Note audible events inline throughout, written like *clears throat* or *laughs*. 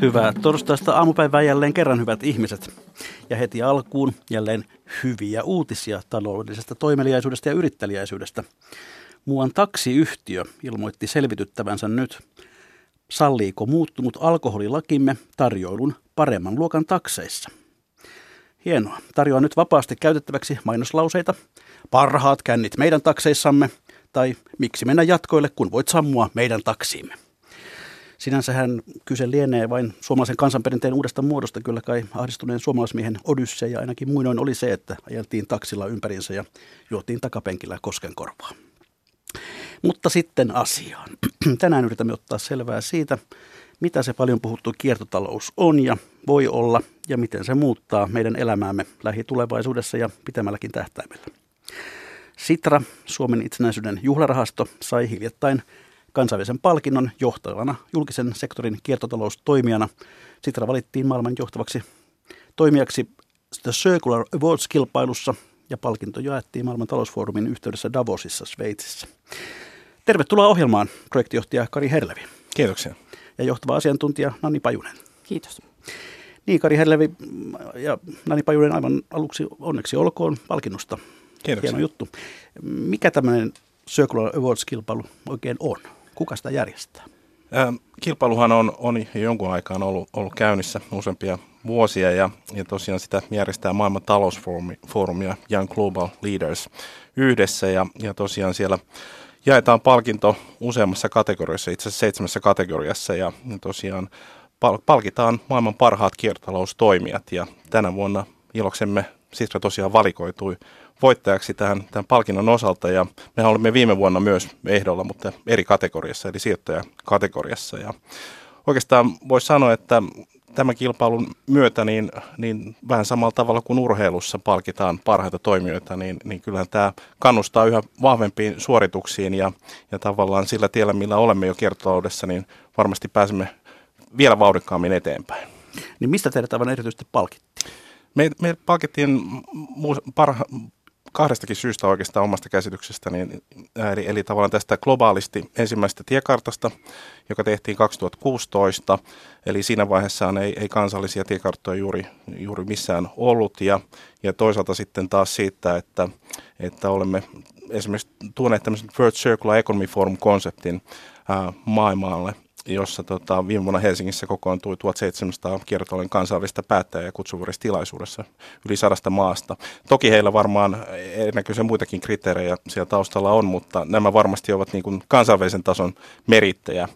Hyvää torstaista aamupäivää jälleen kerran hyvät ihmiset. Ja heti alkuun jälleen hyviä uutisia taloudellisesta toimeliaisuudesta ja yrittäjäisyydestä. Muuan taksiyhtiö ilmoitti selvityttävänsä nyt, salliiko muuttunut alkoholilakimme tarjoilun paremman luokan takseissa. Hienoa. Tarjoaa nyt vapaasti käytettäväksi mainoslauseita. Parhaat kännit meidän takseissamme. Tai miksi mennä jatkoille, kun voit sammua meidän taksiimme. Sinänsähän kyse lienee vain suomalaisen kansanperinteen uudesta muodosta. Kyllä kai ahdistuneen suomalaismiehen odysseja ainakin muinoin oli se, että ajeltiin taksilla ympärinsä ja juotiin takapenkillä koskenkorvaa. Mutta sitten asiaan. *clears throat* Tänään yritämme ottaa selvää siitä, mitä se paljon puhuttu kiertotalous on ja voi olla ja miten se muuttaa meidän elämäämme lähitulevaisuudessa ja pitemmälläkin tähtäimellä. Sitra, Suomen itsenäisyyden juhlarahasto, sai hiljattain kansainvälisen palkinnon johtavana julkisen sektorin kiertotaloustoimijana. Sitra valittiin maailman johtavaksi toimijaksi The Circular Awards-kilpailussa ja palkinto jaettiin maailman talousfoorumin yhteydessä Davosissa, Sveitsissä. Tervetuloa ohjelmaan, projektijohtaja Kari Herlevi. Kiitoksia. Ja johtava asiantuntija Nanni Pajunen. Kiitos. Niin, Kari Herlevi ja Nanni Pajunen aivan aluksi onneksi olkoon palkinnosta. Kiitoksia. Hieno juttu. Mikä tämmöinen Circular Awards-kilpailu oikein on? Kuka sitä järjestää? Kilpailuhan on, on jo jonkun aikaan ollut, ollut käynnissä useampia vuosia ja, ja tosiaan sitä järjestää maailman talousfoorumi ja Young Global Leaders yhdessä ja, ja tosiaan siellä jaetaan palkinto useammassa kategoriassa, itse asiassa seitsemässä kategoriassa ja, ja tosiaan pal- palkitaan maailman parhaat kiertotaloustoimijat ja tänä vuonna iloksemme Sitra tosiaan valikoitui voittajaksi tämän, tämän palkinnon osalta ja mehän olimme viime vuonna myös ehdolla, mutta eri kategoriassa eli sijoittajakategoriassa ja oikeastaan voisi sanoa, että tämän kilpailun myötä niin, niin vähän samalla tavalla kuin urheilussa palkitaan parhaita toimijoita, niin, niin kyllähän tämä kannustaa yhä vahvempiin suorituksiin ja, ja tavallaan sillä tiellä, millä olemme jo kiertotaloudessa, niin varmasti pääsemme vielä vauhdikkaammin eteenpäin. Niin mistä teidät aivan erityisesti palkittiin? Me, me palkittiin parha, kahdestakin syystä oikeastaan omasta käsityksestä, niin, eli, eli tavallaan tästä globaalisti ensimmäisestä tiekartasta, joka tehtiin 2016, eli siinä vaiheessa ei, ei kansallisia tiekarttoja juuri, juuri missään ollut, ja, ja toisaalta sitten taas siitä, että, että olemme esimerkiksi tuoneet tämmöisen World Circular Economy Forum-konseptin ää, maailmalle – jossa tota, viime vuonna Helsingissä kokoontui 1700 kiertotalouden kansainvälistä päättäjää tilaisuudessa yli sadasta maasta. Toki heillä varmaan ennäköisiä muitakin kriteerejä siellä taustalla on, mutta nämä varmasti ovat niin kuin kansainvälisen tason merittejä.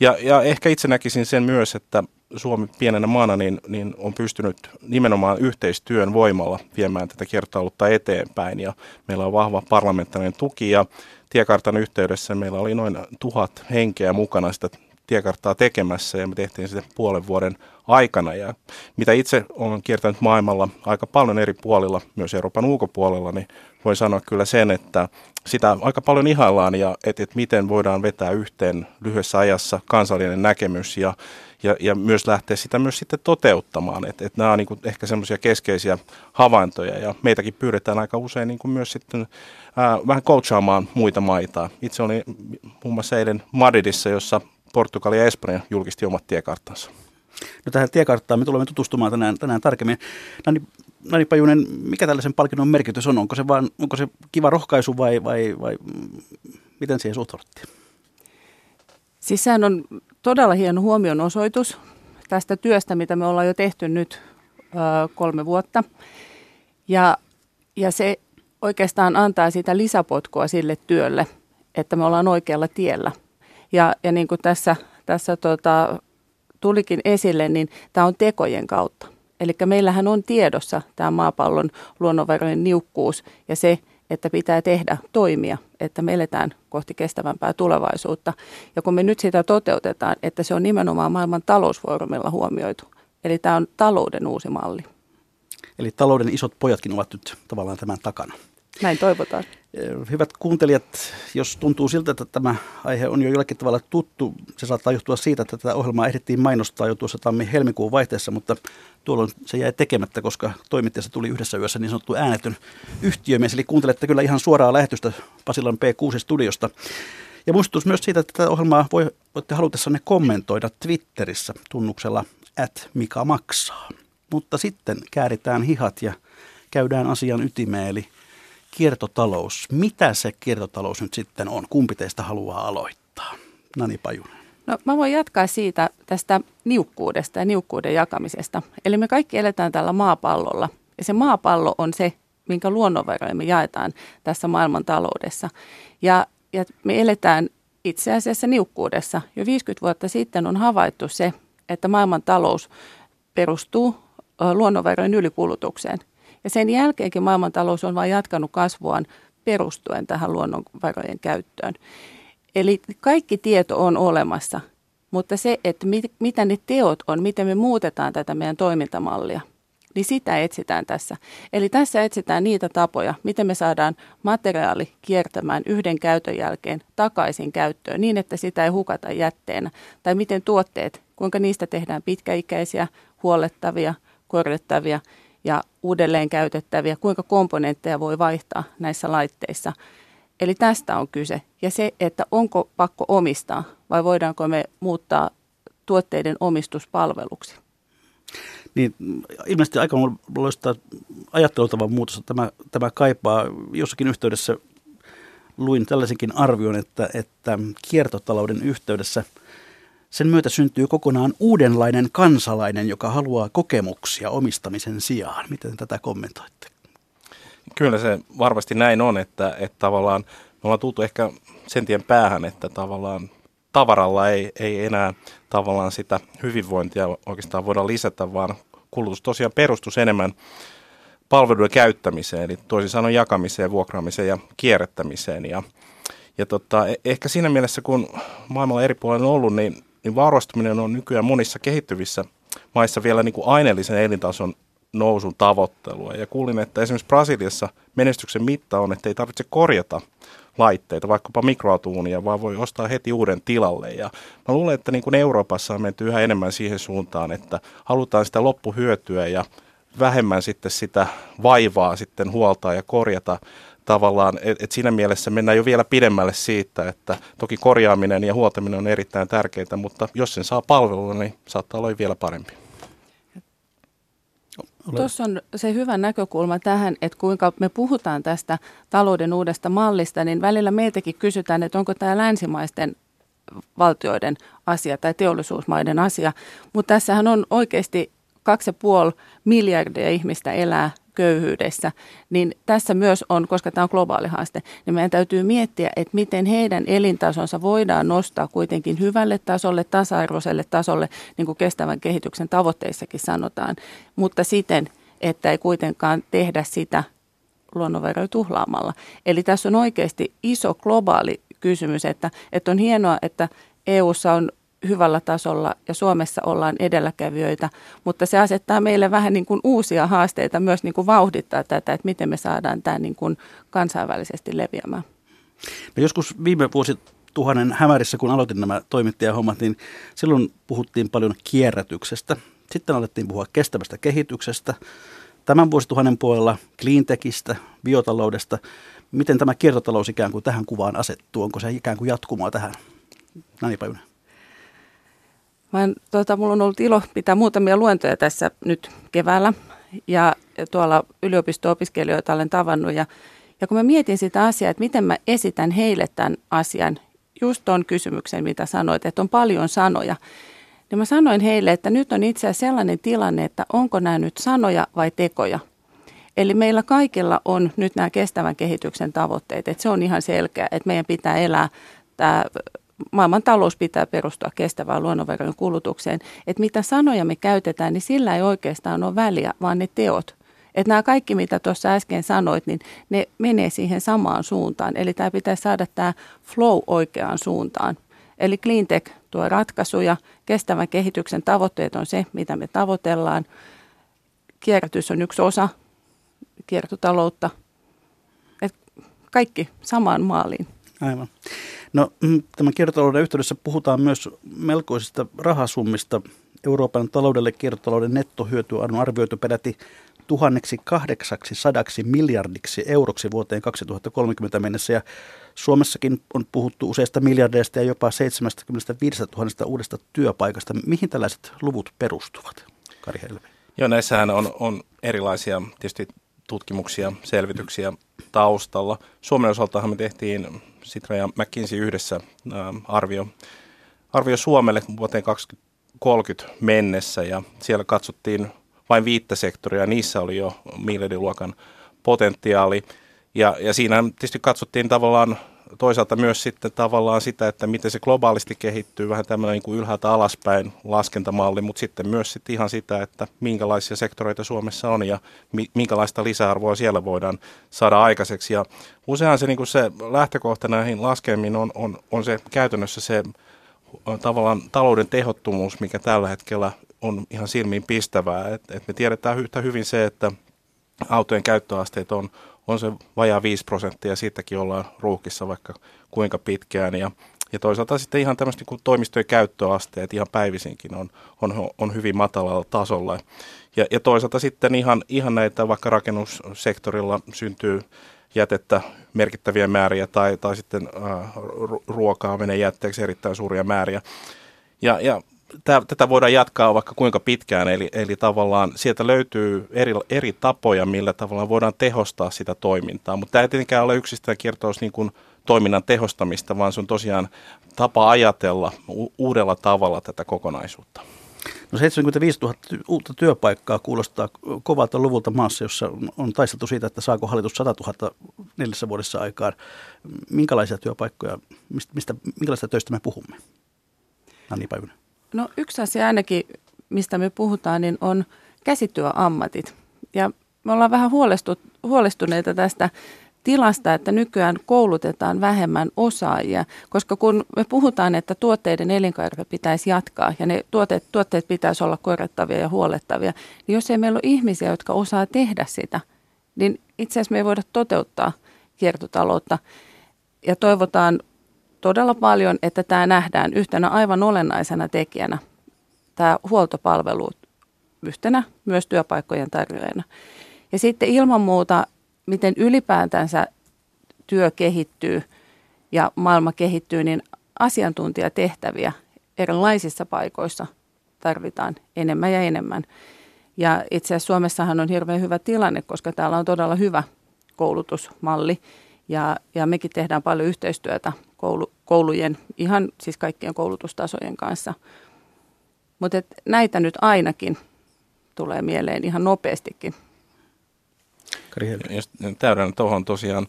Ja, ja ehkä itse näkisin sen myös, että Suomi pienenä maana niin, niin on pystynyt nimenomaan yhteistyön voimalla viemään tätä kiertotaloutta eteenpäin. Ja meillä on vahva parlamentaarinen tuki ja tiekartan yhteydessä meillä oli noin tuhat henkeä mukana sitä tiekarttaa tekemässä ja me tehtiin sitä puolen vuoden aikana. Ja mitä itse olen kiertänyt maailmalla aika paljon eri puolilla, myös Euroopan ulkopuolella, niin voin sanoa kyllä sen, että sitä aika paljon ihaillaan ja että, että miten voidaan vetää yhteen lyhyessä ajassa kansallinen näkemys ja, ja, ja myös lähteä sitä myös sitten toteuttamaan. Että, että nämä on niin ehkä semmoisia keskeisiä havaintoja ja meitäkin pyydetään aika usein niin kuin myös sitten ää, vähän coachaamaan muita maita. Itse olin muun muassa eilen Madridissa, jossa Portugali ja Espanja julkisti omat tiekarttansa. No tähän tiekarttaan me tulemme tutustumaan tänään, tänään tarkemmin. Nani, Nani Pajunen, mikä tällaisen palkinnon merkitys on? Onko se, vaan, onko se kiva rohkaisu vai, vai, vai miten siihen suhtauduttiin? Siis sehän on todella hieno huomionosoitus tästä työstä, mitä me ollaan jo tehty nyt ö, kolme vuotta. Ja, ja se oikeastaan antaa sitä lisäpotkua sille työlle, että me ollaan oikealla tiellä – ja, ja niin kuin tässä, tässä tota, tulikin esille, niin tämä on tekojen kautta. Eli meillähän on tiedossa tämä maapallon luonnonvarojen niukkuus ja se, että pitää tehdä toimia, että me eletään kohti kestävämpää tulevaisuutta. Ja kun me nyt sitä toteutetaan, että se on nimenomaan maailman talousfoorumilla huomioitu. Eli tämä on talouden uusi malli. Eli talouden isot pojatkin ovat nyt tavallaan tämän takana. Näin toivotaan. Hyvät kuuntelijat, jos tuntuu siltä, että tämä aihe on jo jollakin tavalla tuttu, se saattaa johtua siitä, että tätä ohjelmaa ehdittiin mainostaa jo tuossa tammi-helmikuun vaihteessa, mutta tuolloin se jäi tekemättä, koska toimittajassa tuli yhdessä yössä niin sanottu äänetön yhtiömies. Eli kuuntelette kyllä ihan suoraa lähetystä Pasilan P6-studiosta. Ja muistutus myös siitä, että tätä ohjelmaa voi, voitte halutessanne kommentoida Twitterissä tunnuksella at Mika maksaa. Mutta sitten kääritään hihat ja käydään asian ytimeen, eli kiertotalous. Mitä se kiertotalous nyt sitten on? Kumpi teistä haluaa aloittaa? Nani Pajunen. No, mä voin jatkaa siitä tästä niukkuudesta ja niukkuuden jakamisesta. Eli me kaikki eletään tällä maapallolla. Ja se maapallo on se, minkä luonnonvaroja me jaetaan tässä maailman taloudessa. Ja, ja me eletään itse asiassa niukkuudessa. Jo 50 vuotta sitten on havaittu se, että maailman talous perustuu luonnonvarojen ylikulutukseen. Ja sen jälkeenkin maailmantalous on vain jatkanut kasvuaan perustuen tähän luonnonvarojen käyttöön. Eli kaikki tieto on olemassa, mutta se, että mit, mitä ne teot on, miten me muutetaan tätä meidän toimintamallia, niin sitä etsitään tässä. Eli tässä etsitään niitä tapoja, miten me saadaan materiaali kiertämään yhden käytön jälkeen takaisin käyttöön niin, että sitä ei hukata jätteenä. Tai miten tuotteet, kuinka niistä tehdään pitkäikäisiä, huolettavia, korjattavia ja uudelleen käytettäviä, kuinka komponentteja voi vaihtaa näissä laitteissa. Eli tästä on kyse. Ja se, että onko pakko omistaa vai voidaanko me muuttaa tuotteiden omistuspalveluksi. Niin, ilmeisesti aika loista ajattelutavan muutosta tämä, tämä kaipaa. Jossakin yhteydessä luin tällaisenkin arvion, että, että kiertotalouden yhteydessä – sen myötä syntyy kokonaan uudenlainen kansalainen, joka haluaa kokemuksia omistamisen sijaan. Miten tätä kommentoitte? Kyllä se varmasti näin on, että, että tavallaan me ollaan tultu ehkä sen tien päähän, että tavallaan tavaralla ei, ei enää tavallaan sitä hyvinvointia oikeastaan voida lisätä, vaan kulutus tosiaan perustus enemmän palveluiden käyttämiseen, eli toisin sanoen jakamiseen, vuokraamiseen ja kierrättämiseen. Ja, ja tota, e, ehkä siinä mielessä, kun maailmalla eri puolilla on ollut, niin niin vaurastuminen on nykyään monissa kehittyvissä maissa vielä niin kuin aineellisen elintason nousun tavoittelua. Ja kuulin, että esimerkiksi Brasiliassa menestyksen mitta on, että ei tarvitse korjata laitteita, vaikkapa mikroatuunia, vaan voi ostaa heti uuden tilalle. Ja mä luulen, että niin kuin Euroopassa on menty yhä enemmän siihen suuntaan, että halutaan sitä loppuhyötyä ja vähemmän sitten sitä vaivaa sitten huoltaa ja korjata tavallaan, että et siinä mielessä mennään jo vielä pidemmälle siitä, että toki korjaaminen ja huoltaminen on erittäin tärkeää, mutta jos sen saa palvelulla, niin saattaa olla vielä parempi. Tuossa on se hyvä näkökulma tähän, että kuinka me puhutaan tästä talouden uudesta mallista, niin välillä meiltäkin kysytään, että onko tämä länsimaisten valtioiden asia tai teollisuusmaiden asia. Mutta tässähän on oikeasti 2,5 miljardia ihmistä elää köyhyydessä, niin tässä myös on, koska tämä on globaali haaste, niin meidän täytyy miettiä, että miten heidän elintasonsa voidaan nostaa kuitenkin hyvälle tasolle, tasa-arvoiselle tasolle, niin kuin kestävän kehityksen tavoitteissakin sanotaan, mutta siten, että ei kuitenkaan tehdä sitä luonnonvaroja tuhlaamalla. Eli tässä on oikeasti iso globaali kysymys, että, että on hienoa, että EU:ssa on hyvällä tasolla ja Suomessa ollaan edelläkävijöitä, mutta se asettaa meille vähän niin kuin uusia haasteita myös niin kuin vauhdittaa tätä, että miten me saadaan tämä niin kuin kansainvälisesti leviämään. No joskus viime vuosi tuhannen hämärissä, kun aloitin nämä toimittajahommat, niin silloin puhuttiin paljon kierrätyksestä. Sitten alettiin puhua kestävästä kehityksestä. Tämän vuosituhannen puolella cleantechistä, biotaloudesta. Miten tämä kiertotalous ikään kuin tähän kuvaan asettuu? Onko se ikään kuin jatkumaa tähän? Näin päivänä. Mä en, tuota, mulla on ollut ilo pitää muutamia luentoja tässä nyt keväällä ja, ja tuolla yliopisto-opiskelijoita olen tavannut ja, ja kun mä mietin sitä asiaa, että miten mä esitän heille tämän asian, just tuon kysymyksen, mitä sanoit, että on paljon sanoja, niin mä sanoin heille, että nyt on itse asiassa sellainen tilanne, että onko nämä nyt sanoja vai tekoja. Eli meillä kaikilla on nyt nämä kestävän kehityksen tavoitteet, että se on ihan selkeä, että meidän pitää elää tämä maailman talous pitää perustua kestävään luonnonvarojen kulutukseen. Että mitä sanoja me käytetään, niin sillä ei oikeastaan ole väliä, vaan ne teot. Että nämä kaikki, mitä tuossa äsken sanoit, niin ne menee siihen samaan suuntaan. Eli tämä pitäisi saada tämä flow oikeaan suuntaan. Eli cleantech tuo ratkaisuja, kestävän kehityksen tavoitteet on se, mitä me tavoitellaan. Kierrätys on yksi osa kiertotaloutta. Et kaikki samaan maaliin. Aivan. No mm, tämän kiertotalouden yhteydessä puhutaan myös melkoisista rahasummista. Euroopan taloudelle kiertotalouden nettohyöty on arvioitu peräti tuhanneksi kahdeksaksi sadaksi miljardiksi euroksi vuoteen 2030 mennessä. Ja Suomessakin on puhuttu useista miljardeista ja jopa 75 000 uudesta työpaikasta. Mihin tällaiset luvut perustuvat, Kari Helvi? Joo, näissähän on, on erilaisia tietysti tutkimuksia, selvityksiä taustalla. Suomen osaltahan me tehtiin Sitra ja McKinsey yhdessä ää, arvio, arvio Suomelle vuoteen 2030 mennessä ja siellä katsottiin vain viittä sektoria, niissä oli jo miljardiluokan potentiaali. Ja, ja siinä tietysti katsottiin tavallaan toisaalta myös sitten tavallaan sitä, että miten se globaalisti kehittyy, vähän tämmöinen niin kuin ylhäältä alaspäin laskentamalli, mutta sitten myös sitten ihan sitä, että minkälaisia sektoreita Suomessa on ja minkälaista lisäarvoa siellä voidaan saada aikaiseksi. Ja useinhan se, niin kuin se lähtökohta näihin laskemiin on, on, on se käytännössä se tavallaan talouden tehottomuus, mikä tällä hetkellä on ihan silmiin pistävää. Et, et me tiedetään yhtä hyvin se, että autojen käyttöasteet on, on se vajaa 5 prosenttia, siitäkin ollaan ruuhkissa vaikka kuinka pitkään. Ja, ja toisaalta sitten ihan tämmöistä niin toimistojen käyttöasteet ihan päivisinkin on, on, on hyvin matalalla tasolla. Ja, ja toisaalta sitten ihan, ihan näitä vaikka rakennussektorilla syntyy jätettä merkittäviä määriä tai, tai sitten ruokaa menee jätteeksi erittäin suuria määriä. Ja, ja tätä voidaan jatkaa vaikka kuinka pitkään, eli, eli tavallaan sieltä löytyy eri, eri tapoja, millä tavalla voidaan tehostaa sitä toimintaa, mutta tämä ei tietenkään ole yksistään kiertous niin kuin toiminnan tehostamista, vaan se on tosiaan tapa ajatella u- uudella tavalla tätä kokonaisuutta. No 75 000 uutta työpaikkaa kuulostaa kovalta luvulta maassa, jossa on taisteltu siitä, että saako hallitus 100 000 neljässä vuodessa aikaan. Minkälaisia työpaikkoja, mistä, mistä, minkälaista töistä me puhumme? Anni Päivynen. No yksi asia ainakin, mistä me puhutaan, niin on käsityöammatit. Ja me ollaan vähän huolestuneita tästä tilasta, että nykyään koulutetaan vähemmän osaajia, koska kun me puhutaan, että tuotteiden elinkaari pitäisi jatkaa ja ne tuotteet, tuotteet pitäisi olla korjattavia ja huolettavia, niin jos ei meillä ole ihmisiä, jotka osaa tehdä sitä, niin itse asiassa me ei voida toteuttaa kiertotaloutta. Ja toivotaan todella paljon, että tämä nähdään yhtenä aivan olennaisena tekijänä, tämä huoltopalvelu yhtenä myös työpaikkojen tarjoajana. Ja sitten ilman muuta, miten ylipäätänsä työ kehittyy ja maailma kehittyy, niin asiantuntijatehtäviä erilaisissa paikoissa tarvitaan enemmän ja enemmän. Ja itse asiassa Suomessahan on hirveän hyvä tilanne, koska täällä on todella hyvä koulutusmalli ja, ja mekin tehdään paljon yhteistyötä koulu, koulujen, ihan siis kaikkien koulutustasojen kanssa. Mutta näitä nyt ainakin tulee mieleen ihan nopeastikin. Jos täydennän tuohon tosiaan,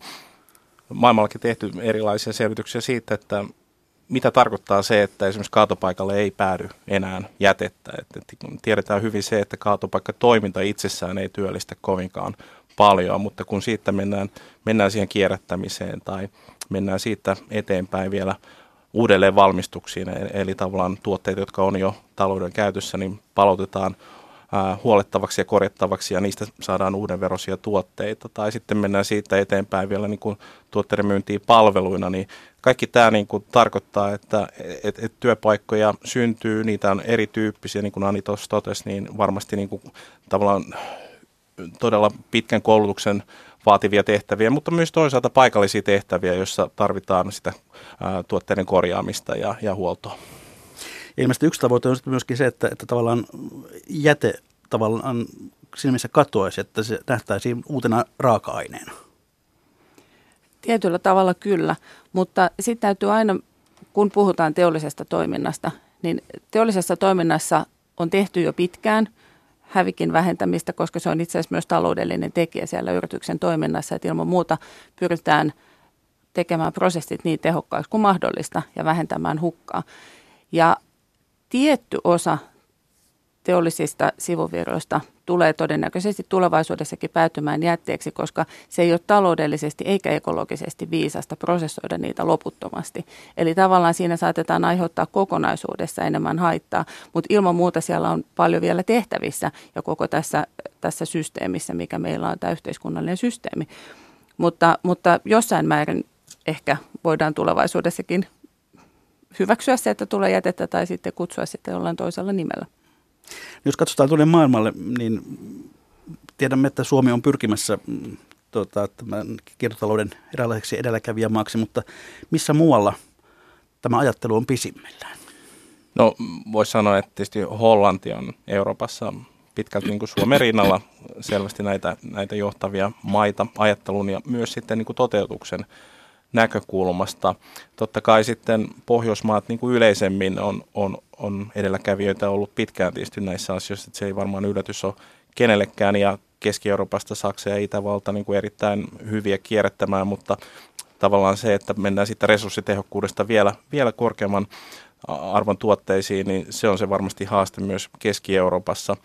maailmallakin tehty erilaisia selvityksiä siitä, että mitä tarkoittaa se, että esimerkiksi kaatopaikalle ei päädy enää jätettä. Et, et, tiedetään hyvin se, että kaatopaikkatoiminta itsessään ei työllistä kovinkaan paljon, mutta kun siitä mennään, mennään siihen kierrättämiseen tai mennään siitä eteenpäin vielä uudelleen valmistuksiin, e-, eli tavallaan tuotteet, jotka on jo talouden käytössä, niin palautetaan huolettavaksi ja korjattavaksi ja niistä saadaan uudenveroisia tuotteita. Tai sitten mennään siitä eteenpäin vielä niin kuin tuotteiden myyntiin palveluina, niin kaikki tämä niin kuin tarkoittaa, että et, et työpaikkoja syntyy, niitä on erityyppisiä, niin kuin Ani tuossa totesi, niin varmasti niin kuin tavallaan todella pitkän koulutuksen vaativia tehtäviä, mutta myös toisaalta paikallisia tehtäviä, joissa tarvitaan sitä ää, tuotteiden korjaamista ja, ja huoltoa. Ilmeisesti yksi tavoite on myöskin se, että, että tavallaan jäte tavallaan siinä missä katoaisi, että se nähtäisiin uutena raaka-aineena. Tietyllä tavalla kyllä, mutta sitten täytyy aina, kun puhutaan teollisesta toiminnasta, niin teollisessa toiminnassa on tehty jo pitkään – hävikin vähentämistä, koska se on itse asiassa myös taloudellinen tekijä siellä yrityksen toiminnassa, että ilman muuta pyritään tekemään prosessit niin tehokkaiksi kuin mahdollista ja vähentämään hukkaa. Ja tietty osa teollisista sivuvirroista tulee todennäköisesti tulevaisuudessakin päätymään jätteeksi, koska se ei ole taloudellisesti eikä ekologisesti viisasta prosessoida niitä loputtomasti. Eli tavallaan siinä saatetaan aiheuttaa kokonaisuudessa enemmän haittaa, mutta ilman muuta siellä on paljon vielä tehtävissä ja koko tässä, tässä systeemissä, mikä meillä on tämä yhteiskunnallinen systeemi. Mutta, mutta jossain määrin ehkä voidaan tulevaisuudessakin hyväksyä se, että tulee jätettä tai sitten kutsua sitten jollain toisella nimellä. Jos katsotaan tuonne maailmalle, niin tiedämme, että Suomi on pyrkimässä mm, tota, tämän kiertotalouden eräänlaiseksi edelläkävijämaaksi, mutta missä muualla tämä ajattelu on pisimmillään? No voisi sanoa, että tietysti Hollanti on Euroopassa pitkälti niin kuin Suomen rinnalla selvästi näitä, näitä johtavia maita ajattelun ja myös sitten niin kuin toteutuksen näkökulmasta. Totta kai sitten Pohjoismaat niin kuin yleisemmin on, on, on edelläkävijöitä ollut pitkään tietysti näissä asioissa, että se ei varmaan yllätys ole kenellekään ja Keski-Euroopasta Saksa ja Itävalta niin kuin erittäin hyviä kierrättämään, mutta tavallaan se, että mennään sitten resurssitehokkuudesta vielä, vielä korkeamman arvon tuotteisiin, niin se on se varmasti haaste myös Keski-Euroopassa.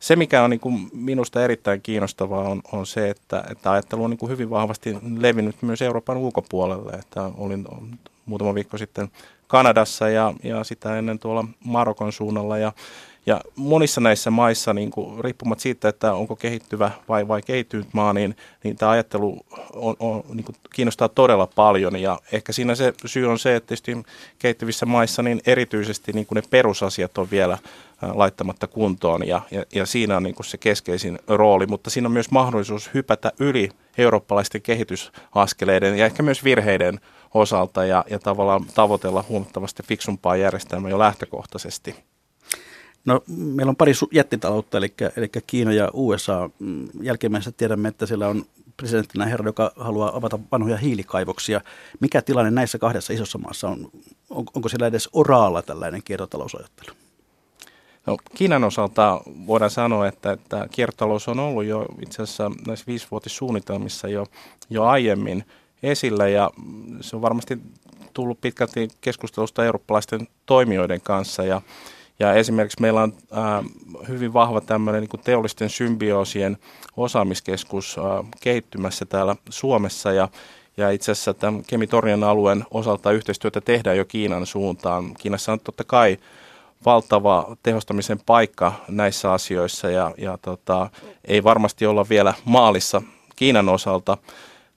Se, mikä on niin kuin minusta erittäin kiinnostavaa, on, on se, että, että ajattelu on niin kuin hyvin vahvasti levinnyt myös Euroopan ulkopuolelle. Että olin muutama viikko sitten Kanadassa ja, ja sitä ennen tuolla Marokon suunnalla. Ja ja monissa näissä maissa, niin kuin, riippumatta siitä, että onko kehittyvä vai, vai kehittynyt maa, niin, niin tämä ajattelu on, on, niin kuin, kiinnostaa todella paljon. Ja ehkä siinä se syy on se, että tietysti kehittyvissä maissa niin erityisesti niin kuin ne perusasiat on vielä laittamatta kuntoon. Ja, ja, ja siinä on niin kuin se keskeisin rooli, mutta siinä on myös mahdollisuus hypätä yli eurooppalaisten kehitysaskeleiden ja ehkä myös virheiden osalta ja, ja tavallaan tavoitella huomattavasti fiksumpaa järjestelmää jo lähtökohtaisesti. No, meillä on pari jättitaloutta, eli, eli Kiina ja USA. Mm, jälkimmäisessä tiedämme, että siellä on presidenttinä herra, joka haluaa avata vanhoja hiilikaivoksia. Mikä tilanne näissä kahdessa isossa maassa on? on onko siellä edes oraalla tällainen kiertotalousajattelu? No, Kiinan osalta voidaan sanoa, että, että kiertotalous on ollut jo itse asiassa näissä viisivuotissuunnitelmissa jo, jo aiemmin esillä ja se on varmasti tullut pitkälti keskustelusta eurooppalaisten toimijoiden kanssa ja ja esimerkiksi meillä on äh, hyvin vahva tämmöinen niin teollisten symbioosien osaamiskeskus äh, kehittymässä täällä Suomessa ja ja itse asiassa tämän Kemitornian alueen osalta yhteistyötä tehdään jo Kiinan suuntaan. Kiinassa on totta kai valtava tehostamisen paikka näissä asioissa ja, ja tota, ei varmasti olla vielä maalissa Kiinan osalta.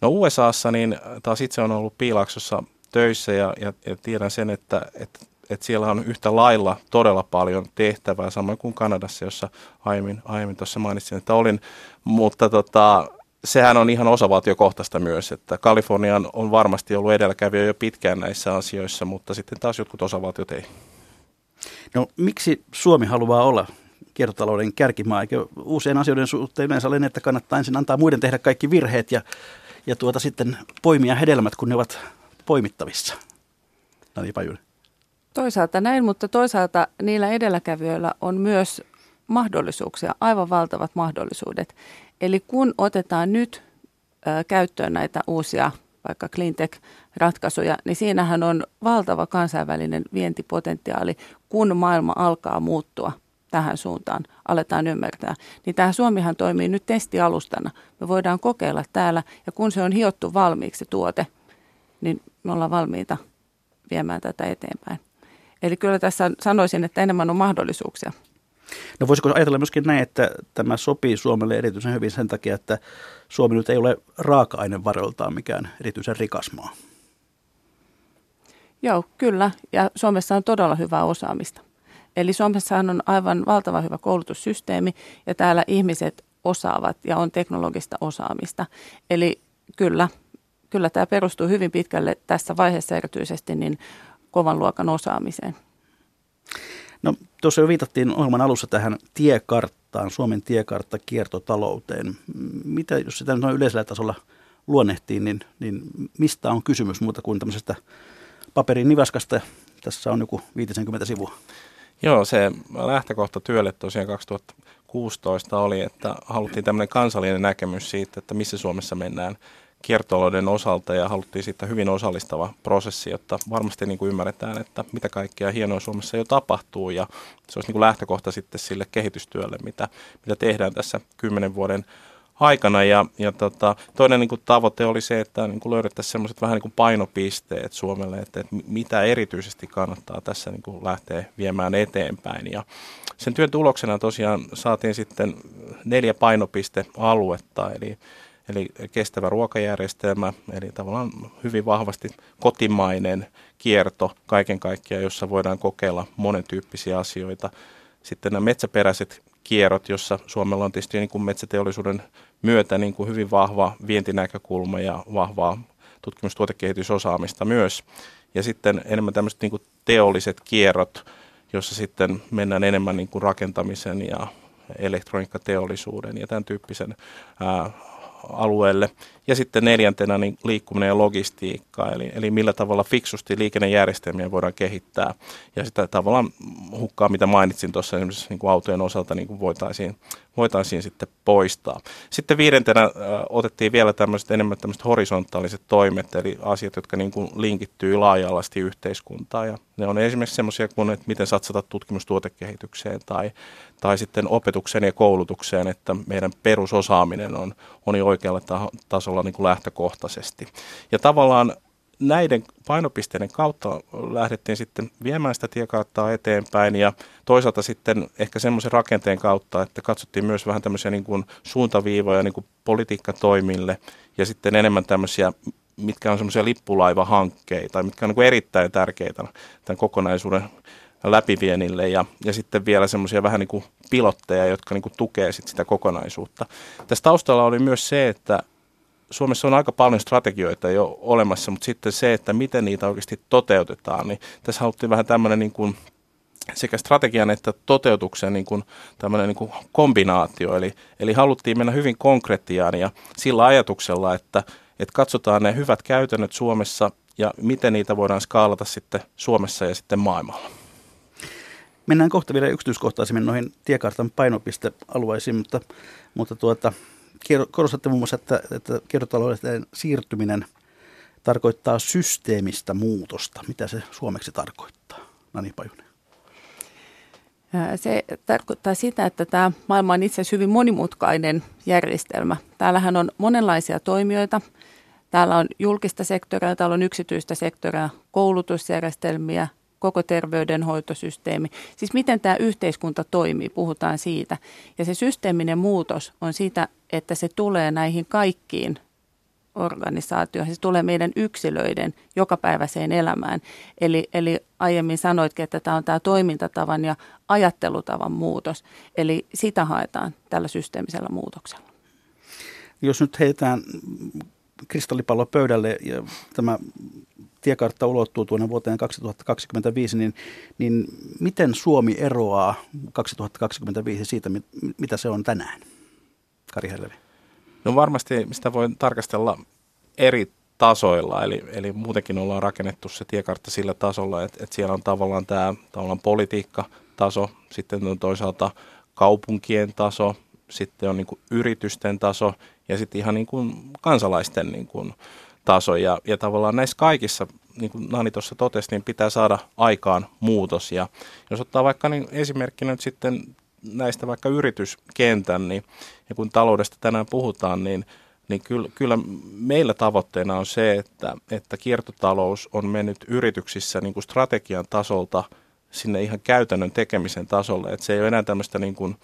No USAssa niin taas itse on ollut Piilaksossa töissä ja, ja, ja tiedän sen, että, että että siellä on yhtä lailla todella paljon tehtävää, samoin kuin Kanadassa, jossa aiemmin, aiemmin tuossa mainitsin, että olin, mutta tota, sehän on ihan osavaltiokohtaista myös, että Kalifornian on varmasti ollut edelläkävijä jo pitkään näissä asioissa, mutta sitten taas jotkut osavaltiot ei. No miksi Suomi haluaa olla kiertotalouden kärkimaa? Eikö uusien asioiden suhteen yleensä ole, että kannattaa ensin antaa muiden tehdä kaikki virheet ja, ja tuota sitten poimia hedelmät, kun ne ovat poimittavissa? Nani Pajunen. Toisaalta näin, mutta toisaalta niillä edelläkävijöillä on myös mahdollisuuksia, aivan valtavat mahdollisuudet. Eli kun otetaan nyt käyttöön näitä uusia vaikka cleantech-ratkaisuja, niin siinähän on valtava kansainvälinen vientipotentiaali, kun maailma alkaa muuttua tähän suuntaan, aletaan ymmärtää. Niin tämä Suomihan toimii nyt testialustana. Me voidaan kokeilla täällä ja kun se on hiottu valmiiksi se tuote, niin me ollaan valmiita viemään tätä eteenpäin. Eli kyllä tässä sanoisin, että enemmän on mahdollisuuksia. No voisiko ajatella myöskin näin, että tämä sopii Suomelle erityisen hyvin sen takia, että Suomi nyt ei ole raaka-ainevaroiltaan mikään erityisen rikas maa? Joo, kyllä. Ja Suomessa on todella hyvää osaamista. Eli Suomessa on aivan valtava hyvä koulutussysteemi ja täällä ihmiset osaavat ja on teknologista osaamista. Eli kyllä, kyllä tämä perustuu hyvin pitkälle tässä vaiheessa erityisesti niin kovan luokan osaamiseen. No tuossa jo viitattiin ohjelman alussa tähän tiekarttaan, Suomen tiekartta kiertotalouteen. Mitä, jos sitä noin yleisellä tasolla luonnehtiin, niin, niin mistä on kysymys muuta kuin tämmöisestä paperin nivaskasta? Tässä on joku 50 sivua. Joo, se lähtökohta työlle tosiaan 2016 oli, että haluttiin tämmöinen kansallinen näkemys siitä, että missä Suomessa mennään kiertotalouden osalta ja haluttiin siitä hyvin osallistava prosessi, jotta varmasti niin kuin ymmärretään, että mitä kaikkea hienoa Suomessa jo tapahtuu ja se olisi niin kuin lähtökohta sitten sille kehitystyölle, mitä, mitä tehdään tässä kymmenen vuoden aikana. Ja, ja tota, toinen niin kuin tavoite oli se, että niin kuin löydettäisiin sellaiset vähän niin kuin painopisteet Suomelle, että, että mitä erityisesti kannattaa tässä niin kuin lähteä viemään eteenpäin. Ja sen työn tuloksena tosiaan saatiin sitten neljä painopistealuetta, eli eli kestävä ruokajärjestelmä, eli tavallaan hyvin vahvasti kotimainen kierto kaiken kaikkiaan, jossa voidaan kokeilla monentyyppisiä asioita. Sitten nämä metsäperäiset kierrot, jossa Suomella on tietysti niin kuin metsäteollisuuden myötä niin kuin hyvin vahva vientinäkökulma ja vahvaa tutkimustuotekehitysosaamista myös. Ja sitten enemmän tämmöiset niin kuin teolliset kierrot, jossa sitten mennään enemmän niin kuin rakentamisen ja elektroniikkateollisuuden ja tämän tyyppisen ää, alueelle. Ja sitten neljäntenä niin liikkuminen ja logistiikka, eli, eli millä tavalla fiksusti liikennejärjestelmiä voidaan kehittää. Ja sitä tavallaan hukkaa, mitä mainitsin tuossa esimerkiksi niin kuin autojen osalta, niin kuin voitaisiin, voitaisiin sitten poistaa. Sitten viidentenä äh, otettiin vielä tämmöiset enemmän tämmöiset horisontaaliset toimet, eli asiat, jotka niin kuin linkittyy laajallasti yhteiskuntaan. Ja ne on esimerkiksi semmoisia kuin, että miten satsata tutkimustuotekehitykseen tai, tai sitten opetukseen ja koulutukseen, että meidän perusosaaminen on, on jo oikealla tasolla niin kuin lähtökohtaisesti. Ja tavallaan näiden painopisteiden kautta lähdettiin sitten viemään sitä tiekarttaa eteenpäin ja toisaalta sitten ehkä semmoisen rakenteen kautta, että katsottiin myös vähän tämmöisiä niin kuin suuntaviivoja niin kuin politiikkatoimille ja sitten enemmän tämmöisiä mitkä on semmoisia lippulaivahankkeita, mitkä on niin kuin erittäin tärkeitä tämän kokonaisuuden läpivienille ja, ja sitten vielä semmoisia vähän niin kuin pilotteja, jotka niin kuin tukee sit sitä kokonaisuutta. Tässä taustalla oli myös se, että Suomessa on aika paljon strategioita jo olemassa, mutta sitten se, että miten niitä oikeasti toteutetaan, niin tässä haluttiin vähän tämmöinen niin kuin sekä strategian että toteutuksen niin kuin tämmöinen niin kuin kombinaatio. Eli, eli haluttiin mennä hyvin konkretiaan ja sillä ajatuksella, että, että katsotaan ne hyvät käytännöt Suomessa ja miten niitä voidaan skaalata sitten Suomessa ja sitten maailmalla. Mennään kohta vielä yksityiskohtaisemmin noihin tiekartan painopistealueisiin, mutta, mutta tuota, korostatte muun muassa, että, että kiertotalouden siirtyminen tarkoittaa systeemistä muutosta. Mitä se suomeksi tarkoittaa? Nani Pajunen. Se tarkoittaa sitä, että tämä maailma on itse asiassa hyvin monimutkainen järjestelmä. Täällähän on monenlaisia toimijoita. Täällä on julkista sektoria, täällä on yksityistä sektoria, koulutusjärjestelmiä, koko terveydenhoitosysteemi. Siis miten tämä yhteiskunta toimii, puhutaan siitä. Ja se systeeminen muutos on sitä, että se tulee näihin kaikkiin organisaatioihin, se tulee meidän yksilöiden jokapäiväiseen elämään. Eli, eli aiemmin sanoitkin, että tämä on tämä toimintatavan ja ajattelutavan muutos. Eli sitä haetaan tällä systeemisellä muutoksella. Jos nyt heitetään kristallipallo pöydälle ja tämä tiekartta ulottuu tuonne vuoteen 2025, niin, niin miten Suomi eroaa 2025 siitä, mitä se on tänään? Kari Hellevi. No varmasti sitä voi tarkastella eri tasoilla, eli, eli muutenkin ollaan rakennettu se tiekartta sillä tasolla, että, että siellä on tavallaan tämä tavallaan politiikkataso, sitten on toisaalta kaupunkien taso, sitten on niin kuin yritysten taso ja sitten ihan niin kuin kansalaisten niin kuin taso. Ja, ja tavallaan näissä kaikissa, niin kuin Nani tuossa totesi, niin pitää saada aikaan muutos. Ja jos ottaa vaikka niin esimerkkinä nyt sitten näistä vaikka yrityskentän, niin ja kun taloudesta tänään puhutaan, niin niin kyllä, kyllä meillä tavoitteena on se, että, että kiertotalous on mennyt yrityksissä niin kuin strategian tasolta sinne ihan käytännön tekemisen tasolle. Että se ei ole enää tämmöistä niin kuin,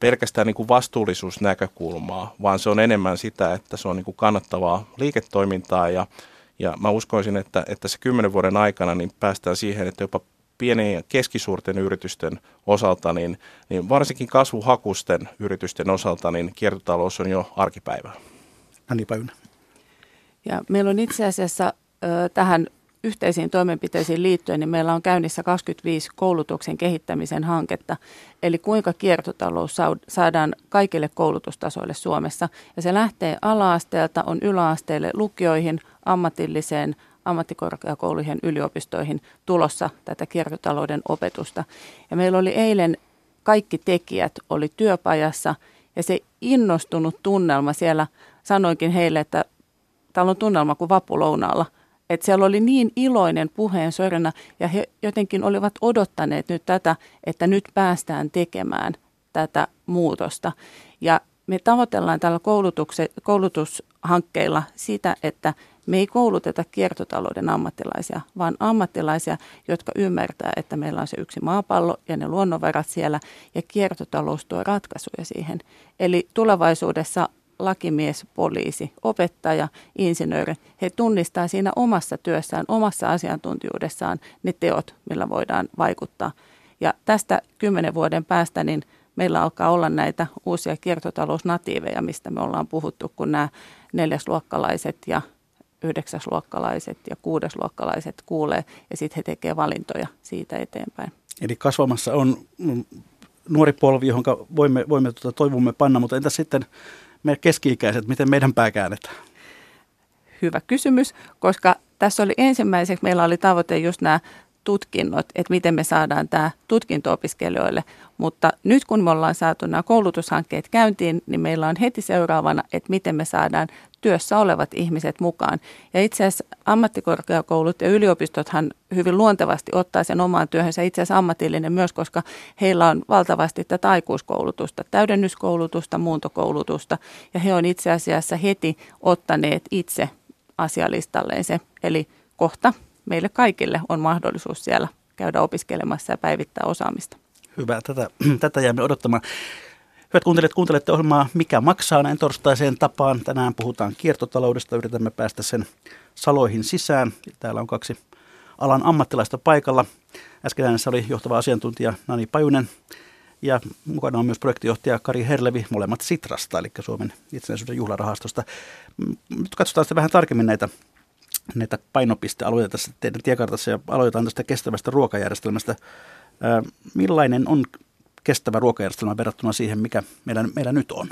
pelkästään niin kuin vastuullisuusnäkökulmaa, vaan se on enemmän sitä, että se on niin kuin kannattavaa liiketoimintaa ja, ja mä uskoisin, että, että se kymmenen vuoden aikana niin päästään siihen, että jopa pienien ja keskisuurten yritysten osalta, niin, niin varsinkin kasvuhakusten yritysten osalta, niin kiertotalous on jo arkipäivää. Anni Päyynä. Ja meillä on itse asiassa ö, tähän yhteisiin toimenpiteisiin liittyen, niin meillä on käynnissä 25 koulutuksen kehittämisen hanketta, eli kuinka kiertotalous saadaan kaikille koulutustasoille Suomessa. Ja se lähtee ala-asteelta, on yläasteelle, lukioihin, ammatilliseen, ammattikorkeakouluihin, yliopistoihin tulossa tätä kiertotalouden opetusta. Ja meillä oli eilen kaikki tekijät oli työpajassa ja se innostunut tunnelma siellä, sanoinkin heille, että täällä on tunnelma kuin vapulounaalla – että siellä oli niin iloinen puheen sorina ja he jotenkin olivat odottaneet nyt tätä, että nyt päästään tekemään tätä muutosta. Ja me tavoitellaan tällä koulutushankkeilla sitä, että me ei kouluteta kiertotalouden ammattilaisia, vaan ammattilaisia, jotka ymmärtää, että meillä on se yksi maapallo ja ne luonnonvarat siellä, ja kiertotalous tuo ratkaisuja siihen. Eli tulevaisuudessa lakimies, poliisi, opettaja, insinööri, he tunnistaa siinä omassa työssään, omassa asiantuntijuudessaan ne teot, millä voidaan vaikuttaa. Ja tästä kymmenen vuoden päästä niin meillä alkaa olla näitä uusia kiertotalousnatiiveja, mistä me ollaan puhuttu, kun nämä neljäsluokkalaiset ja yhdeksäsluokkalaiset ja kuudesluokkalaiset kuulee ja sitten he tekevät valintoja siitä eteenpäin. Eli kasvamassa on mm, nuori polvi, johon voimme, voimme tuota, toivomme panna, mutta entä sitten me keski-ikäiset, miten meidän pää käännetään? Hyvä kysymys, koska tässä oli ensimmäiseksi, meillä oli tavoite just nämä tutkinnot, että miten me saadaan tämä tutkinto-opiskelijoille. Mutta nyt kun me ollaan saatu nämä koulutushankkeet käyntiin, niin meillä on heti seuraavana, että miten me saadaan työssä olevat ihmiset mukaan. Ja itse asiassa ammattikorkeakoulut ja yliopistothan hyvin luontevasti ottaa sen omaan työhönsä itse asiassa ammatillinen myös, koska heillä on valtavasti tätä aikuiskoulutusta, täydennyskoulutusta, muuntokoulutusta ja he on itse asiassa heti ottaneet itse asialistalleen se. Eli kohta meille kaikille on mahdollisuus siellä käydä opiskelemassa ja päivittää osaamista. Hyvä, tätä, *clears throat* tätä jäämme odottamaan. Hyvät kuuntelijat, kuuntelette ohjelmaa Mikä maksaa näin torstaiseen tapaan. Tänään puhutaan kiertotaloudesta, yritämme päästä sen saloihin sisään. Täällä on kaksi alan ammattilaista paikalla. Äsken äänessä oli johtava asiantuntija Nani Pajunen ja mukana on myös projektijohtaja Kari Herlevi, molemmat Sitrasta, eli Suomen itsenäisyyden juhlarahastosta. Nyt katsotaan sitten vähän tarkemmin näitä, näitä painopistealueita tässä teidän tiekartassa ja aloitetaan tästä kestävästä ruokajärjestelmästä. Millainen on kestävä ruokajärjestelmä verrattuna siihen, mikä meillä, meillä nyt on?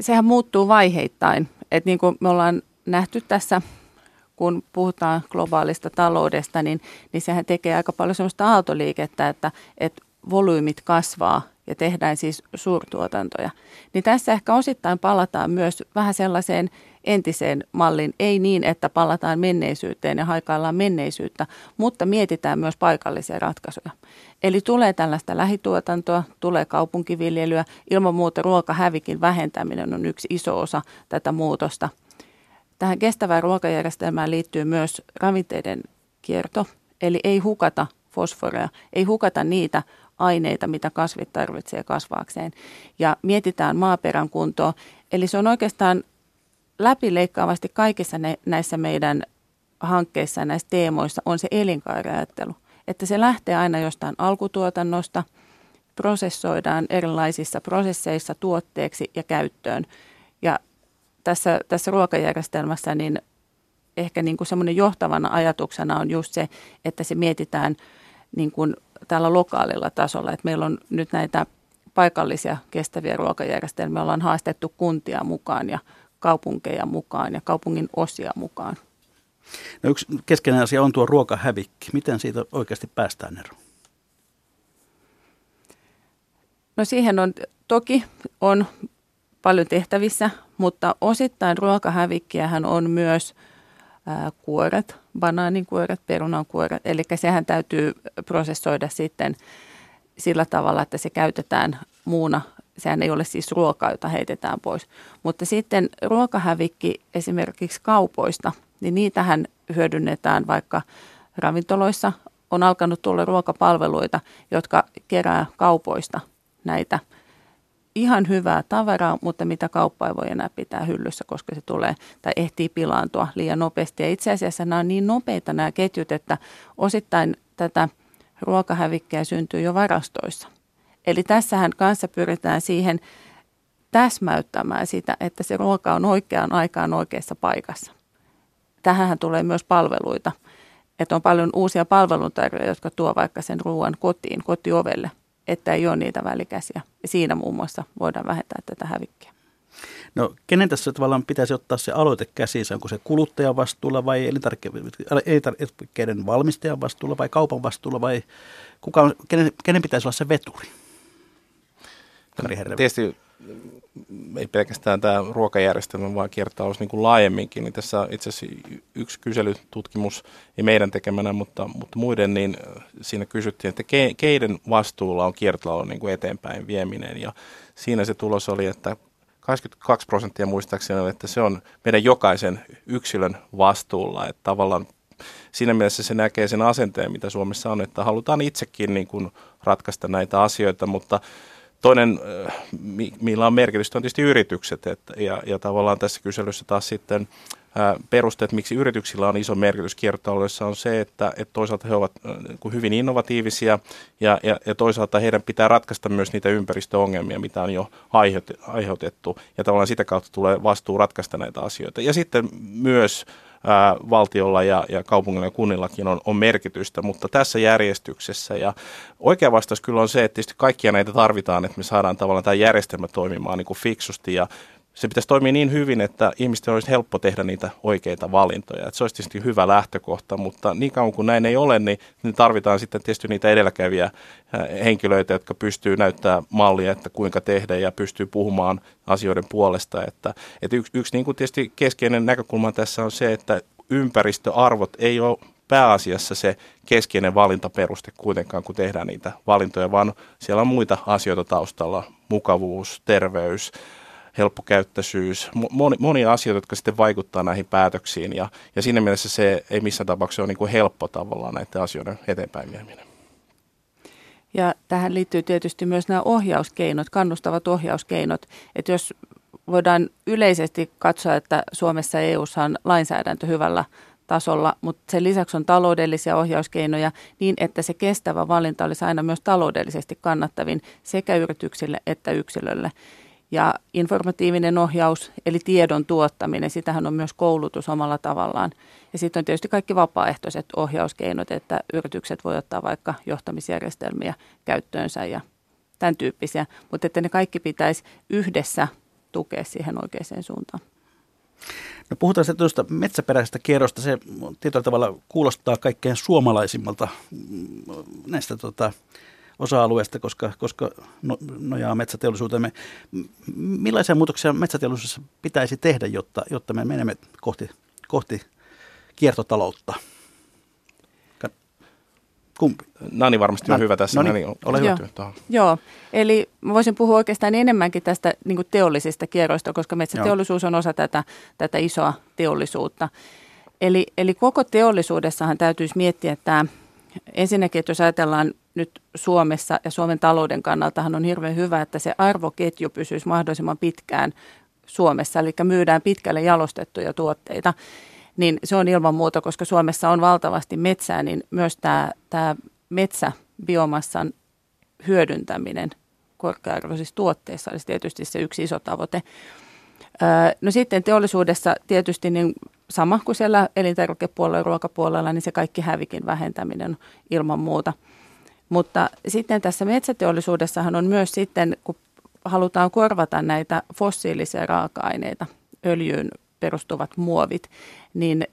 Sehän muuttuu vaiheittain. Et niin kuin me ollaan nähty tässä, kun puhutaan globaalista taloudesta, niin, niin sehän tekee aika paljon sellaista aaltoliikettä, että, että volyymit kasvaa ja tehdään siis suurtuotantoja. Niin tässä ehkä osittain palataan myös vähän sellaiseen entiseen malliin. Ei niin, että palataan menneisyyteen ja haikaillaan menneisyyttä, mutta mietitään myös paikallisia ratkaisuja. Eli tulee tällaista lähituotantoa, tulee kaupunkiviljelyä. Ilman muuta ruokahävikin vähentäminen on yksi iso osa tätä muutosta. Tähän kestävään ruokajärjestelmään liittyy myös ravinteiden kierto, eli ei hukata fosforia, ei hukata niitä aineita, mitä kasvit tarvitsee kasvaakseen. Ja mietitään maaperän kuntoa. Eli se on oikeastaan läpileikkaavasti kaikissa ne, näissä meidän hankkeissa ja näissä teemoissa on se elinkaariajattelu. Että se lähtee aina jostain alkutuotannosta, prosessoidaan erilaisissa prosesseissa tuotteeksi ja käyttöön. Ja tässä, tässä ruokajärjestelmässä niin ehkä niin kuin semmoinen johtavana ajatuksena on just se, että se mietitään niin kuin tällä lokaalilla tasolla. Että meillä on nyt näitä paikallisia kestäviä ruokajärjestelmiä, ollaan haastettu kuntia mukaan ja kaupunkeja mukaan ja kaupungin osia mukaan. No yksi keskeinen asia on tuo ruokahävikki. Miten siitä oikeasti päästään eroon? No siihen on toki on paljon tehtävissä, mutta osittain ruokahävikkiähän on myös ää, kuoret, banaaninkuoret, perunankuoret. Eli sehän täytyy prosessoida sitten sillä tavalla, että se käytetään muuna sehän ei ole siis ruokaa, jota heitetään pois. Mutta sitten ruokahävikki esimerkiksi kaupoista, niin niitähän hyödynnetään vaikka ravintoloissa. On alkanut tulla ruokapalveluita, jotka kerää kaupoista näitä ihan hyvää tavaraa, mutta mitä kauppa ei voi enää pitää hyllyssä, koska se tulee tai ehtii pilaantua liian nopeasti. Ja itse asiassa nämä on niin nopeita nämä ketjut, että osittain tätä ruokahävikkiä syntyy jo varastoissa – Eli tässähän kanssa pyritään siihen täsmäyttämään sitä, että se ruoka on oikeaan aikaan oikeassa paikassa. Tähän tulee myös palveluita. Että on paljon uusia palveluntarjoajia, jotka tuo vaikka sen ruoan kotiin, kotiovelle, että ei ole niitä välikäsiä. Ja siinä muun muassa voidaan vähentää tätä hävikkiä. No kenen tässä tavallaan pitäisi ottaa se aloite käsissä? Onko se kuluttajan vastuulla vai elintarvikkeiden valmistajan vastuulla vai kaupan vastuulla vai kuka on, kenen, kenen pitäisi olla se veturi? Kari Tietysti ei pelkästään tämä ruokajärjestelmä, vaan kiertotalous niin kuin laajemminkin. Niin tässä itse asiassa yksi kyselytutkimus, ei meidän tekemänä, mutta, mutta muiden, niin siinä kysyttiin, että ke, keiden vastuulla on kiertotalouden niin kuin eteenpäin vieminen. Ja siinä se tulos oli, että 82 prosenttia muistaakseni että se on meidän jokaisen yksilön vastuulla. Että tavallaan siinä mielessä se näkee sen asenteen, mitä Suomessa on, että halutaan itsekin niin kuin ratkaista näitä asioita, mutta Toinen, millä on merkitystä, on tietysti yritykset. Että, ja, ja tavallaan tässä kyselyssä taas sitten perusteet, miksi yrityksillä on iso merkitys kiertotaloudessa, on se, että, että toisaalta he ovat hyvin innovatiivisia ja, ja, ja toisaalta heidän pitää ratkaista myös niitä ympäristöongelmia, mitä on jo aiheutettu. Ja tavallaan sitä kautta tulee vastuu ratkaista näitä asioita. Ja sitten myös ää, valtiolla ja, ja kaupungilla ja kunnillakin on, on merkitystä, mutta tässä järjestyksessä. Ja oikea vastaus kyllä on se, että tietysti kaikkia näitä tarvitaan, että me saadaan tavallaan tämä järjestelmä toimimaan niin kuin fiksusti ja se pitäisi toimia niin hyvin, että ihmisten olisi helppo tehdä niitä oikeita valintoja. Että se olisi tietysti hyvä lähtökohta, mutta niin kauan kuin näin ei ole, niin, niin tarvitaan sitten tietysti niitä edelläkäviä äh, henkilöitä, jotka pystyy näyttää mallia, että kuinka tehdä ja pystyy puhumaan asioiden puolesta. Että, että yksi, yksi niin kuin tietysti keskeinen näkökulma tässä on se, että ympäristöarvot ei ole pääasiassa se keskeinen valintaperuste kuitenkaan, kun tehdään niitä valintoja, vaan siellä on muita asioita taustalla, mukavuus, terveys, helppokäyttöisyys, moni, monia asioita, jotka sitten vaikuttaa näihin päätöksiin ja, ja siinä mielessä se ei missään tapauksessa ole niin kuin helppo tavallaan näiden asioiden eteenpäin vieminen. Ja tähän liittyy tietysti myös nämä ohjauskeinot, kannustavat ohjauskeinot, että jos voidaan yleisesti katsoa, että Suomessa ja EU:ssa on lainsäädäntö hyvällä tasolla, mutta sen lisäksi on taloudellisia ohjauskeinoja niin, että se kestävä valinta olisi aina myös taloudellisesti kannattavin sekä yrityksille että yksilölle. Ja informatiivinen ohjaus, eli tiedon tuottaminen, sitähän on myös koulutus omalla tavallaan. Ja sitten on tietysti kaikki vapaaehtoiset ohjauskeinot, että yritykset voi ottaa vaikka johtamisjärjestelmiä käyttöönsä ja tämän tyyppisiä. Mutta että ne kaikki pitäisi yhdessä tukea siihen oikeaan suuntaan. No puhutaan sitten tuosta metsäperäisestä kierrosta. Se tietyllä tavalla kuulostaa kaikkein suomalaisimmalta mm, näistä tota, osa-alueesta, koska, koska no, nojaa metsäteollisuuteemme. Millaisia muutoksia metsäteollisuudessa pitäisi tehdä, jotta, jotta me menemme kohti, kohti kiertotaloutta? Kumpi? Nani varmasti on Nani, hyvä tässä. Nani, Nani ole hyvä. Joo. Joo, eli voisin puhua oikeastaan enemmänkin tästä niin teollisista kierroista, koska metsäteollisuus Joo. on osa tätä, tätä isoa teollisuutta. Eli, eli koko teollisuudessahan täytyisi miettiä että ensinnäkin, että jos ajatellaan nyt Suomessa ja Suomen talouden kannaltahan on hirveän hyvä, että se arvoketju pysyisi mahdollisimman pitkään Suomessa, eli myydään pitkälle jalostettuja tuotteita, niin se on ilman muuta, koska Suomessa on valtavasti metsää, niin myös tämä, tämä metsäbiomassan hyödyntäminen korkea-arvoisissa tuotteissa olisi tietysti se yksi iso tavoite. No sitten teollisuudessa tietysti niin sama kuin siellä elintarvikepuolella ja ruokapuolella, niin se kaikki hävikin vähentäminen ilman muuta – mutta sitten tässä metsäteollisuudessahan on myös sitten, kun halutaan korvata näitä fossiilisia raaka-aineita, öljyyn perustuvat muovit, niin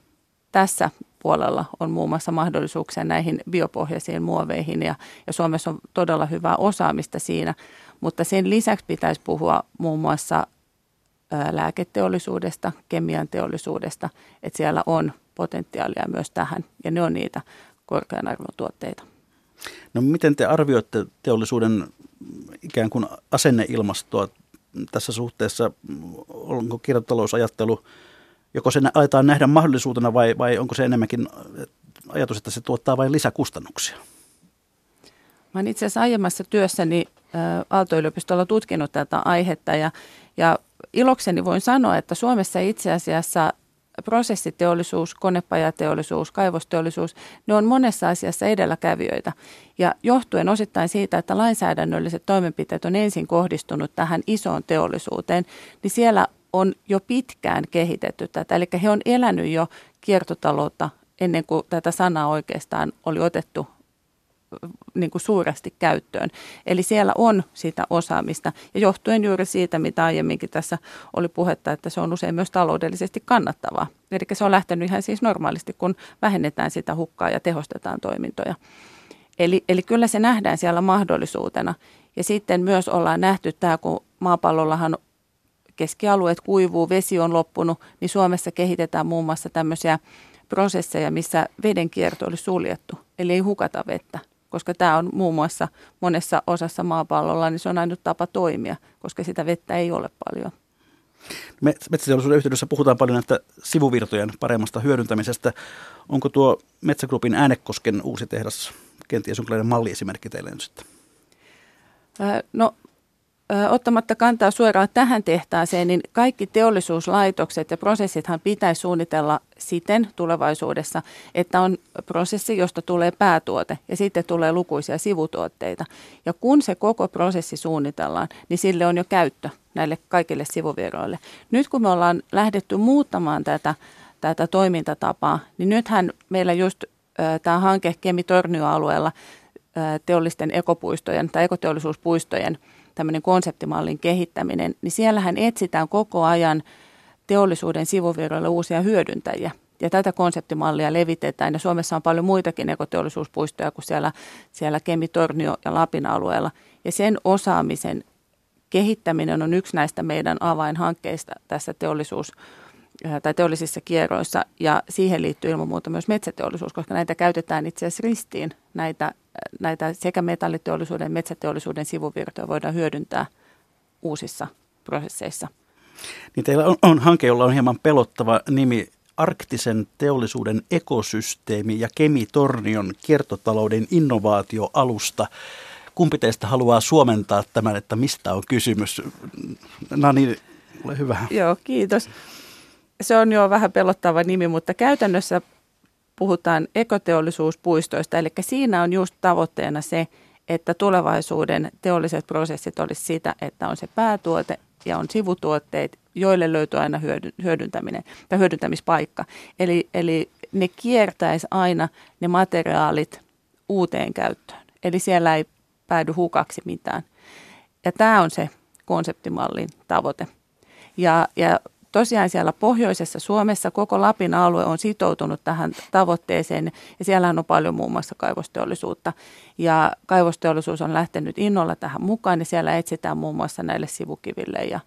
tässä puolella on muun muassa mahdollisuuksia näihin biopohjaisiin muoveihin ja, ja Suomessa on todella hyvää osaamista siinä, mutta sen lisäksi pitäisi puhua muun muassa lääketeollisuudesta, kemian teollisuudesta, että siellä on potentiaalia myös tähän ja ne on niitä korkean arvon tuotteita. No miten te arvioitte teollisuuden ikään kuin asenneilmastoa tässä suhteessa? Onko kiertotalousajattelu, joko se aletaan nähdä mahdollisuutena vai, vai onko se enemmänkin ajatus, että se tuottaa vain lisäkustannuksia? Mä olen itse asiassa aiemmassa työssäni Aalto-yliopistolla tutkinut tätä aihetta ja, ja ilokseni voin sanoa, että Suomessa itse asiassa prosessiteollisuus, konepajateollisuus, kaivosteollisuus, ne on monessa asiassa edelläkävijöitä. Ja johtuen osittain siitä, että lainsäädännölliset toimenpiteet on ensin kohdistunut tähän isoon teollisuuteen, niin siellä on jo pitkään kehitetty tätä. Eli he on elänyt jo kiertotaloutta ennen kuin tätä sanaa oikeastaan oli otettu niin kuin suuresti käyttöön. Eli siellä on sitä osaamista ja johtuen juuri siitä, mitä aiemminkin tässä oli puhetta, että se on usein myös taloudellisesti kannattavaa. Eli se on lähtenyt ihan siis normaalisti, kun vähennetään sitä hukkaa ja tehostetaan toimintoja. Eli, eli kyllä se nähdään siellä mahdollisuutena. Ja sitten myös ollaan nähty tämä, kun maapallollahan keskialueet kuivuu, vesi on loppunut, niin Suomessa kehitetään muun muassa tämmöisiä prosesseja, missä veden kierto oli suljettu, eli ei hukata vettä koska tämä on muun muassa monessa osassa maapallolla, niin se on ainut tapa toimia, koska sitä vettä ei ole paljon. Metsäteollisuuden yhteydessä puhutaan paljon näistä sivuvirtojen paremmasta hyödyntämisestä. Onko tuo Metsägrupin Äänekosken uusi tehdas kenties jonkinlainen malliesimerkki teille nyt sitten? No ottamatta kantaa suoraan tähän tehtaaseen, niin kaikki teollisuuslaitokset ja prosessithan pitäisi suunnitella siten tulevaisuudessa, että on prosessi, josta tulee päätuote ja sitten tulee lukuisia sivutuotteita. Ja kun se koko prosessi suunnitellaan, niin sille on jo käyttö näille kaikille sivuvieroille. Nyt kun me ollaan lähdetty muuttamaan tätä, tätä toimintatapaa, niin nythän meillä just tämä hanke Kemi-Tornio-alueella teollisten ekopuistojen tai ekoteollisuuspuistojen – tämmöinen konseptimallin kehittäminen, niin siellähän etsitään koko ajan teollisuuden sivuvirroille uusia hyödyntäjiä. Ja tätä konseptimallia levitetään. Ja Suomessa on paljon muitakin ekoteollisuuspuistoja kuin siellä, siellä Kemi, Tornio ja Lapin alueella. Ja sen osaamisen kehittäminen on yksi näistä meidän avainhankkeista tässä teollisuus- tai teollisissa kierroissa. Ja siihen liittyy ilman muuta myös metsäteollisuus, koska näitä käytetään itse asiassa ristiin näitä näitä sekä metalliteollisuuden että metsäteollisuuden sivuvirtoja voidaan hyödyntää uusissa prosesseissa. Niin teillä on, on hanke, jolla on hieman pelottava nimi Arktisen teollisuuden ekosysteemi ja Kemitornion kiertotalouden innovaatioalusta. Kumpi teistä haluaa suomentaa tämän, että mistä on kysymys? Nani, ole hyvä. Joo, kiitos. Se on jo vähän pelottava nimi, mutta käytännössä puhutaan ekoteollisuuspuistoista, eli siinä on just tavoitteena se, että tulevaisuuden teolliset prosessit olisi sitä, että on se päätuote ja on sivutuotteet, joille löytyy aina hyödyntäminen tai hyödyntämispaikka. Eli, eli ne kiertäisi aina ne materiaalit uuteen käyttöön. Eli siellä ei päädy hukaksi mitään. Ja tämä on se konseptimallin tavoite. Ja, ja tosiaan siellä pohjoisessa Suomessa koko Lapin alue on sitoutunut tähän tavoitteeseen ja siellä on paljon muun muassa kaivosteollisuutta. Ja kaivosteollisuus on lähtenyt innolla tähän mukaan ja siellä etsitään muun muassa näille sivukiville ja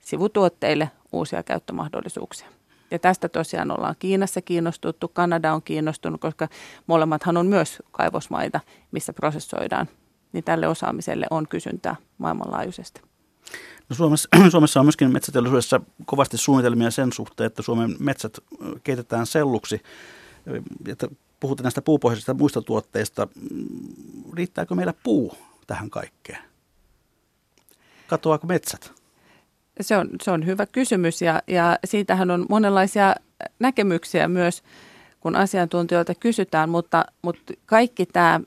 sivutuotteille uusia käyttömahdollisuuksia. Ja tästä tosiaan ollaan Kiinassa kiinnostuttu, Kanada on kiinnostunut, koska molemmathan on myös kaivosmaita, missä prosessoidaan. Niin tälle osaamiselle on kysyntää maailmanlaajuisesti. No Suomessa, *clears throat* Suomessa on myöskin metsäteollisuudessa kovasti suunnitelmia sen suhteen, että Suomen metsät keitetään selluksi. Että puhutaan näistä puupohjaisista muista tuotteista. Mm, riittääkö meillä puu tähän kaikkeen? Katoaako metsät? Se on, se on hyvä kysymys ja, ja siitähän on monenlaisia näkemyksiä myös, kun asiantuntijoilta kysytään, mutta, mutta kaikki tämä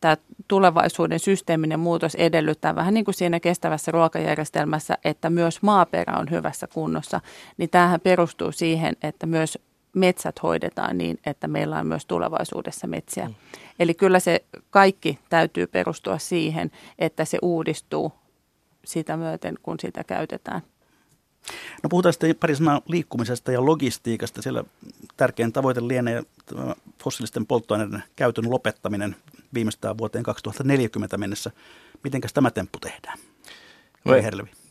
tämä tulevaisuuden systeeminen muutos edellyttää vähän niin kuin siinä kestävässä ruokajärjestelmässä, että myös maaperä on hyvässä kunnossa, niin tämähän perustuu siihen, että myös metsät hoidetaan niin, että meillä on myös tulevaisuudessa metsiä. Mm. Eli kyllä se kaikki täytyy perustua siihen, että se uudistuu sitä myöten, kun sitä käytetään. No puhutaan sitten pari sanaa liikkumisesta ja logistiikasta. Siellä tärkein tavoite lienee fossiilisten polttoaineiden käytön lopettaminen viimeistään vuoteen 2040 mennessä. Mitenkäs tämä temppu tehdään? No,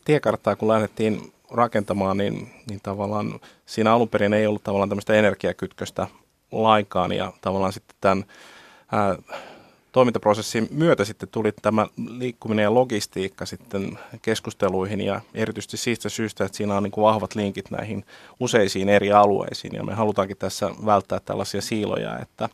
tiekarttaa kun lähdettiin rakentamaan, niin, niin tavallaan siinä alun perin ei ollut tavallaan tämmöistä energiakytköstä lainkaan ja tavallaan sitten tämän ää, toimintaprosessin myötä sitten tuli tämä liikkuminen ja logistiikka sitten keskusteluihin ja erityisesti siitä syystä, että siinä on niin kuin vahvat linkit näihin useisiin eri alueisiin ja me halutaankin tässä välttää tällaisia siiloja, että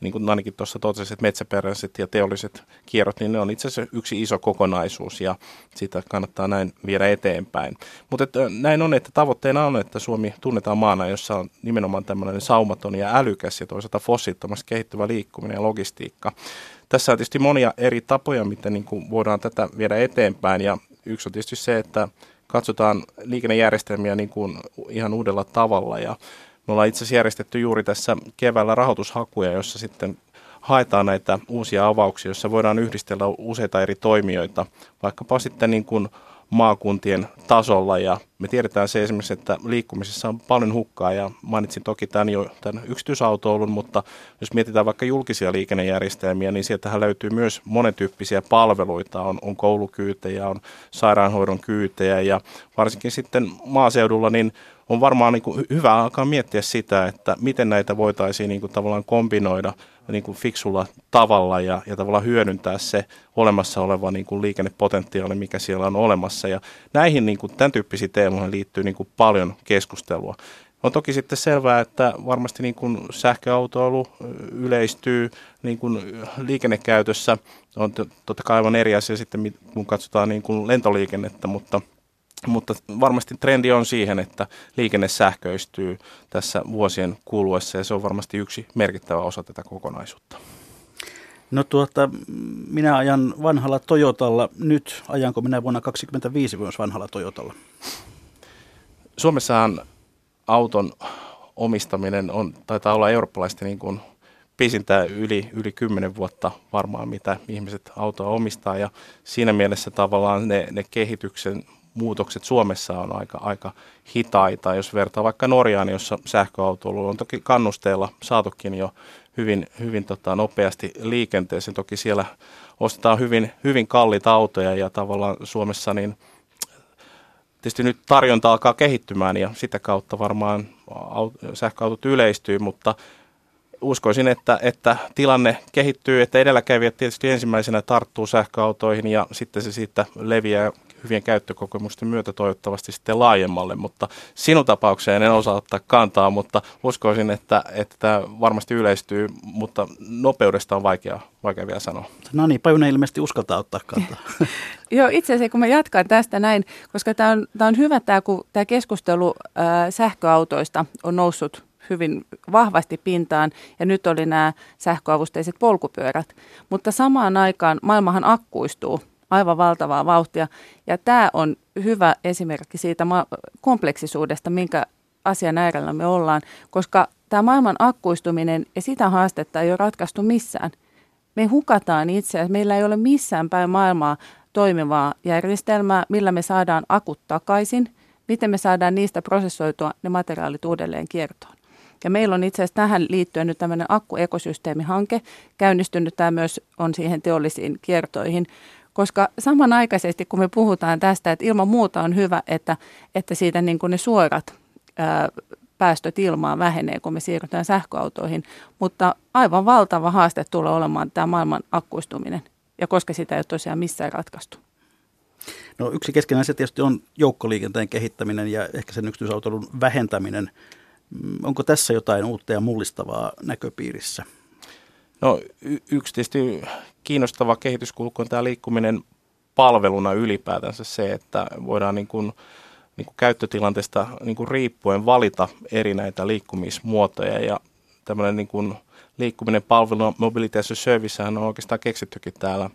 niin kuin ainakin tuossa totesin, että metsäperäiset ja teolliset kierrot, niin ne on itse asiassa yksi iso kokonaisuus ja sitä kannattaa näin viedä eteenpäin. Mutta näin on, että tavoitteena on, että Suomi tunnetaan maana, jossa on nimenomaan tämmöinen saumaton ja älykäs ja toisaalta fossiittomasti kehittyvä liikkuminen ja logistiikka tässä on tietysti monia eri tapoja, miten niin kuin voidaan tätä viedä eteenpäin. Ja yksi on tietysti se, että katsotaan liikennejärjestelmiä niin kuin ihan uudella tavalla. Ja me ollaan itse asiassa järjestetty juuri tässä keväällä rahoitushakuja, jossa sitten haetaan näitä uusia avauksia, joissa voidaan yhdistellä useita eri toimijoita, vaikkapa sitten niin kuin maakuntien tasolla. Ja me tiedetään se esimerkiksi, että liikkumisessa on paljon hukkaa. Ja mainitsin toki tämän jo tämän yksityisautoilun, mutta jos mietitään vaikka julkisia liikennejärjestelmiä, niin sieltähän löytyy myös monetyyppisiä palveluita, on, on koulukyytejä, on sairaanhoidon kyytejä. Ja varsinkin sitten maaseudulla niin on varmaan niin kuin hyvä alkaa miettiä sitä, että miten näitä voitaisiin niin kuin tavallaan kombinoida niin kuin fiksulla tavalla ja, ja tavallaan hyödyntää se olemassa oleva niin kuin liikennepotentiaali, mikä siellä on olemassa. Ja näihin niin kuin, tämän tyyppisiin teemoihin liittyy niin kuin paljon keskustelua. On toki sitten selvää, että varmasti niin kuin sähköautoilu yleistyy niin kuin liikennekäytössä. On totta kai aivan eri asia sitten, kun katsotaan niin kuin lentoliikennettä, mutta, mutta varmasti trendi on siihen, että liikenne sähköistyy tässä vuosien kuluessa ja se on varmasti yksi merkittävä osa tätä kokonaisuutta. No tuota, minä ajan vanhalla Toyotalla. Nyt ajanko minä vuonna 2025 myös vanhalla Toyotalla? Suomessahan auton omistaminen on, taitaa olla eurooppalaisten niin kuin pisintä yli, yli 10 vuotta varmaan, mitä ihmiset autoa omistaa. Ja siinä mielessä tavallaan ne, ne kehityksen muutokset Suomessa on aika, aika hitaita. Jos vertaa vaikka Norjaan, jossa sähköautoilu on toki kannusteella saatukin jo hyvin, hyvin tota, nopeasti liikenteeseen. Toki siellä ostetaan hyvin, hyvin kalliita autoja ja tavallaan Suomessa niin tietysti nyt tarjonta alkaa kehittymään ja sitä kautta varmaan sähköautot yleistyy, mutta uskoisin, että, että tilanne kehittyy, että edelläkävijät tietysti ensimmäisenä tarttuu sähköautoihin ja sitten se siitä leviää hyvien käyttökokemusten myötä toivottavasti sitten laajemmalle, mutta sinun tapaukseen en osaa ottaa kantaa, mutta uskoisin, että, että tämä varmasti yleistyy, mutta nopeudesta on vaikea, vaikea vielä sanoa. No niin, Pajunen ilmeisesti uskaltaa ottaa kantaa. *laughs* Joo, itse asiassa kun mä jatkan tästä näin, koska tämä on, tämä on hyvä, tämä, kun tämä keskustelu ää, sähköautoista on noussut hyvin vahvasti pintaan ja nyt oli nämä sähköavusteiset polkupyörät. Mutta samaan aikaan maailmahan akkuistuu aivan valtavaa vauhtia. Ja tämä on hyvä esimerkki siitä kompleksisuudesta, minkä asian äärellä me ollaan, koska tämä maailman akkuistuminen ja sitä haastetta ei ole ratkaistu missään. Me hukataan itse asiassa, meillä ei ole missään päin maailmaa toimivaa järjestelmää, millä me saadaan akut takaisin, miten me saadaan niistä prosessoitua ne materiaalit uudelleen kiertoon. Ja meillä on itse asiassa tähän liittyen nyt tämmöinen akkuekosysteemihanke käynnistynyt. Tämä myös on siihen teollisiin kiertoihin koska samanaikaisesti kun me puhutaan tästä, että ilman muuta on hyvä, että, että siitä niin kuin ne suorat ää, päästöt ilmaan vähenee, kun me siirrytään sähköautoihin, mutta aivan valtava haaste tulee olemaan tämä maailman akkuistuminen, ja koska sitä ei ole tosiaan missään ratkaistu. No yksi keskeinen asia tietysti on joukkoliikenteen kehittäminen ja ehkä sen yksityisautoilun vähentäminen. Mm, onko tässä jotain uutta ja mullistavaa näköpiirissä? No yksi tietysti kiinnostava kehityskulku on tämä liikkuminen palveluna ylipäätänsä se, että voidaan niin kuin, niin kuin käyttötilanteesta niin kuin riippuen valita eri näitä liikkumismuotoja. Ja tämmöinen niin kuin liikkuminen palveluna Mobility as a Service on oikeastaan keksittykin täällä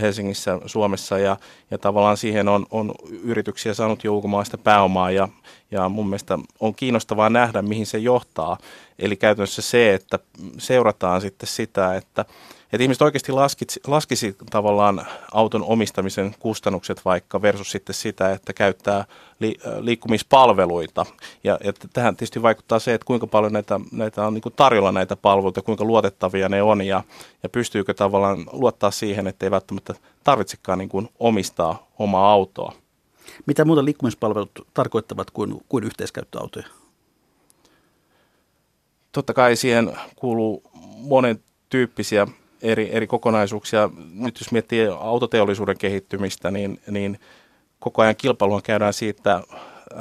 Helsingissä, Suomessa ja, ja tavallaan siihen on, on yrityksiä saanut jo ulkomaista pääomaa ja, ja mun mielestä on kiinnostavaa nähdä, mihin se johtaa. Eli käytännössä se, että seurataan sitten sitä, että että ihmiset oikeasti laskisi, laskisi tavallaan auton omistamisen kustannukset vaikka versus sitten sitä, että käyttää li, äh, liikkumispalveluita. Ja, ja tähän tietysti vaikuttaa se, että kuinka paljon näitä, näitä on niin kuin tarjolla näitä palveluita, kuinka luotettavia ne on ja, ja pystyykö tavallaan luottaa siihen, että ei välttämättä tarvitsekaan niin kuin omistaa omaa autoa. Mitä muuta liikkumispalvelut tarkoittavat kuin, kuin yhteiskäyttöautoja? Totta kai siihen kuuluu monen tyyppisiä eri, eri kokonaisuuksia. Nyt jos miettii autoteollisuuden kehittymistä, niin, niin koko ajan kilpailua käydään siitä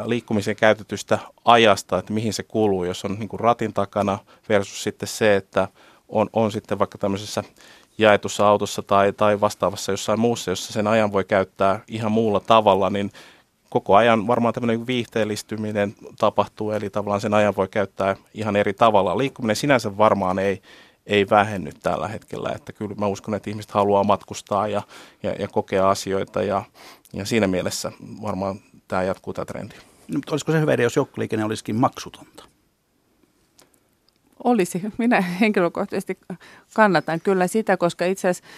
liikkumisen käytetystä ajasta, että mihin se kuluu, jos on niin ratin takana versus sitten se, että on, on sitten vaikka tämmöisessä jaetussa autossa tai, tai vastaavassa jossain muussa, jossa sen ajan voi käyttää ihan muulla tavalla, niin koko ajan varmaan tämmöinen viihteellistyminen tapahtuu, eli tavallaan sen ajan voi käyttää ihan eri tavalla. Liikkuminen sinänsä varmaan ei, ei vähenny tällä hetkellä. Että kyllä mä uskon, että ihmiset haluaa matkustaa ja, ja, ja kokea asioita ja, ja siinä mielessä varmaan tämä jatkuu tämä trendi. No, mutta olisiko se hyvä idea, jos joukkoliikenne olisikin maksutonta? Olisi. Minä henkilökohtaisesti kannatan kyllä sitä, koska itse asiassa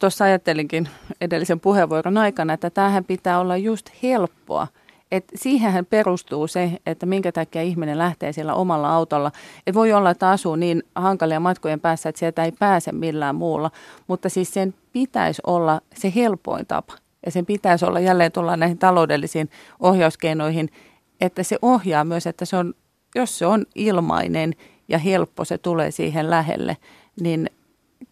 tuossa ajattelinkin edellisen puheenvuoron aikana, että tämähän pitää olla just helppoa – et siihenhän perustuu se, että minkä takia ihminen lähtee siellä omalla autolla. Et voi olla, että asuu niin hankalia matkojen päässä, että sieltä ei pääse millään muulla, mutta siis sen pitäisi olla se helpoin tapa. Ja sen pitäisi olla, jälleen tulla näihin taloudellisiin ohjauskeinoihin, että se ohjaa myös, että se on, jos se on ilmainen ja helppo, se tulee siihen lähelle, niin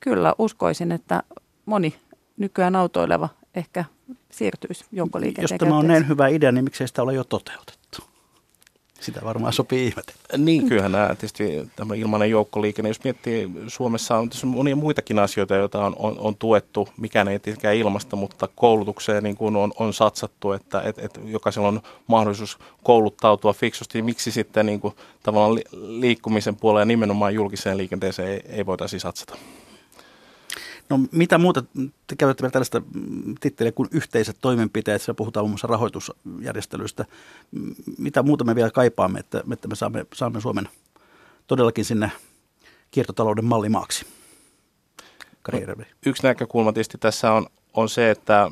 kyllä uskoisin, että moni nykyään autoileva ehkä siirtyisi joukkoliikenteen Jos tämä on näin hyvä idea, niin miksei sitä ole jo toteutettu? Sitä varmaan sopii ihmetellä. Niin, kyllähän nämä tietysti tämä ilmainen joukkoliikenne, jos miettii, Suomessa on monia muitakin asioita, joita on, on, on tuettu, mikään ei tietenkään ilmasta, mutta koulutukseen niin kuin on, on satsattu, että et, et jokaisella on mahdollisuus kouluttautua fiksusti, miksi sitten niin kuin, tavallaan liikkumisen puolella ja nimenomaan julkiseen liikenteeseen ei, ei voitaisiin satsata. No mitä muuta, te käytätte vielä tällaista titteliä kuin yhteiset toimenpiteet, siellä puhutaan muun muassa rahoitusjärjestelyistä. Mitä muuta me vielä kaipaamme, että, että me saamme, saamme Suomen todellakin sinne kiertotalouden mallimaaksi? No, yksi näkökulma tietysti tässä on, on se, että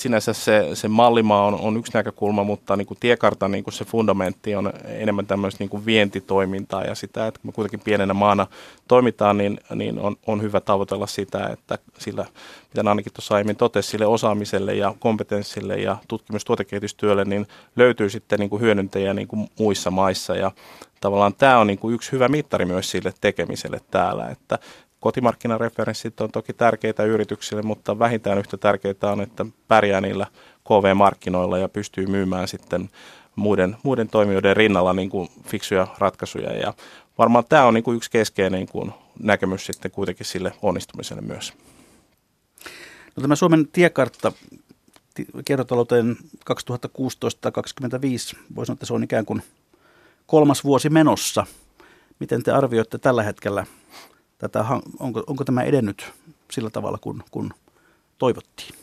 sinänsä se, se mallimaa on, on yksi näkökulma, mutta niin kuin tiekartan niin kuin se fundamentti on enemmän tämmöistä niin kuin vientitoimintaa ja sitä, että me kuitenkin pienenä maana toimitaan, niin, niin on, on hyvä tavoitella sitä, että sillä, mitä ainakin tuossa aiemmin totesi, sille osaamiselle ja kompetenssille ja tutkimus- niin löytyy sitten niin kuin hyödyntäjiä niin kuin muissa maissa. Ja tavallaan tämä on niin kuin yksi hyvä mittari myös sille tekemiselle täällä, että Kotimarkkinareferenssit on toki tärkeitä yrityksille, mutta vähintään yhtä tärkeää on, että pärjää niillä KV-markkinoilla ja pystyy myymään sitten muiden, muiden toimijoiden rinnalla niin kuin fiksuja ratkaisuja. Ja varmaan tämä on niin kuin yksi keskeinen niin kuin näkemys sitten kuitenkin sille onnistumiselle myös. No, tämä Suomen tiekartta kiertotalouteen 2016-2025, voisi sanoa, että se on ikään kuin kolmas vuosi menossa. Miten te arvioitte tällä hetkellä tätä, onko, onko tämä edennyt sillä tavalla, kun, kun toivottiin?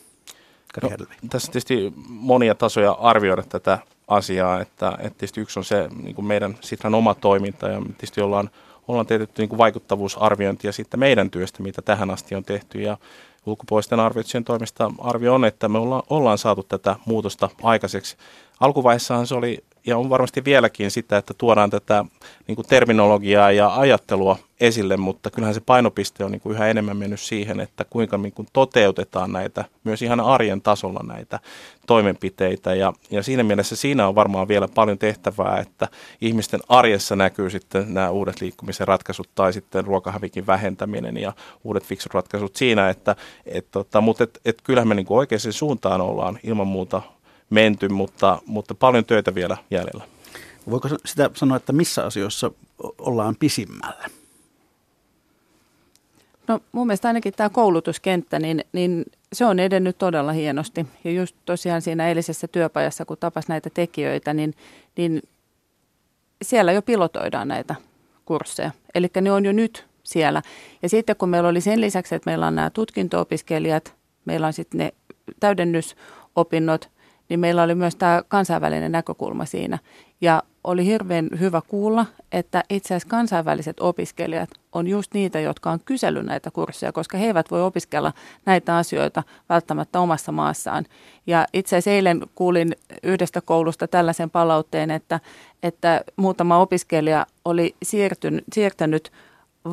No, tässä tietysti monia tasoja arvioida tätä asiaa, että, että tietysti yksi on se niin kuin meidän Sitran oma toiminta ja tietysti ollaan, ollaan tehty niin kuin vaikuttavuusarviointia sitten meidän työstä, mitä tähän asti on tehty ja ulkopuolisten arvioitsijien toimesta arvio on, että me ollaan, ollaan saatu tätä muutosta aikaiseksi. Alkuvaiheessahan se oli ja on varmasti vieläkin sitä, että tuodaan tätä niin kuin terminologiaa ja ajattelua esille, mutta kyllähän se painopiste on niin kuin yhä enemmän mennyt siihen, että kuinka niin kuin toteutetaan näitä, myös ihan arjen tasolla näitä toimenpiteitä. Ja, ja siinä mielessä siinä on varmaan vielä paljon tehtävää, että ihmisten arjessa näkyy sitten nämä uudet liikkumisen ratkaisut tai sitten ruokahävikin vähentäminen ja uudet fiksut ratkaisut siinä, että et, tota, mutta et, et kyllähän me niin kuin oikeaan suuntaan ollaan ilman muuta menty, mutta, mutta paljon töitä vielä jäljellä. Voiko sitä sanoa, että missä asioissa ollaan pisimmällä? No mun mielestä ainakin tämä koulutuskenttä, niin, niin se on edennyt todella hienosti. Ja just tosiaan siinä eilisessä työpajassa, kun tapas näitä tekijöitä, niin, niin siellä jo pilotoidaan näitä kursseja. Eli ne on jo nyt siellä. Ja sitten kun meillä oli sen lisäksi, että meillä on nämä tutkinto-opiskelijat, meillä on sitten ne täydennysopinnot, niin meillä oli myös tämä kansainvälinen näkökulma siinä. Ja oli hirveän hyvä kuulla, että itse asiassa kansainväliset opiskelijat on just niitä, jotka on kysellyt näitä kursseja, koska he eivät voi opiskella näitä asioita välttämättä omassa maassaan. Ja itse asiassa eilen kuulin yhdestä koulusta tällaisen palautteen, että, että muutama opiskelija oli siirtynyt, siirtänyt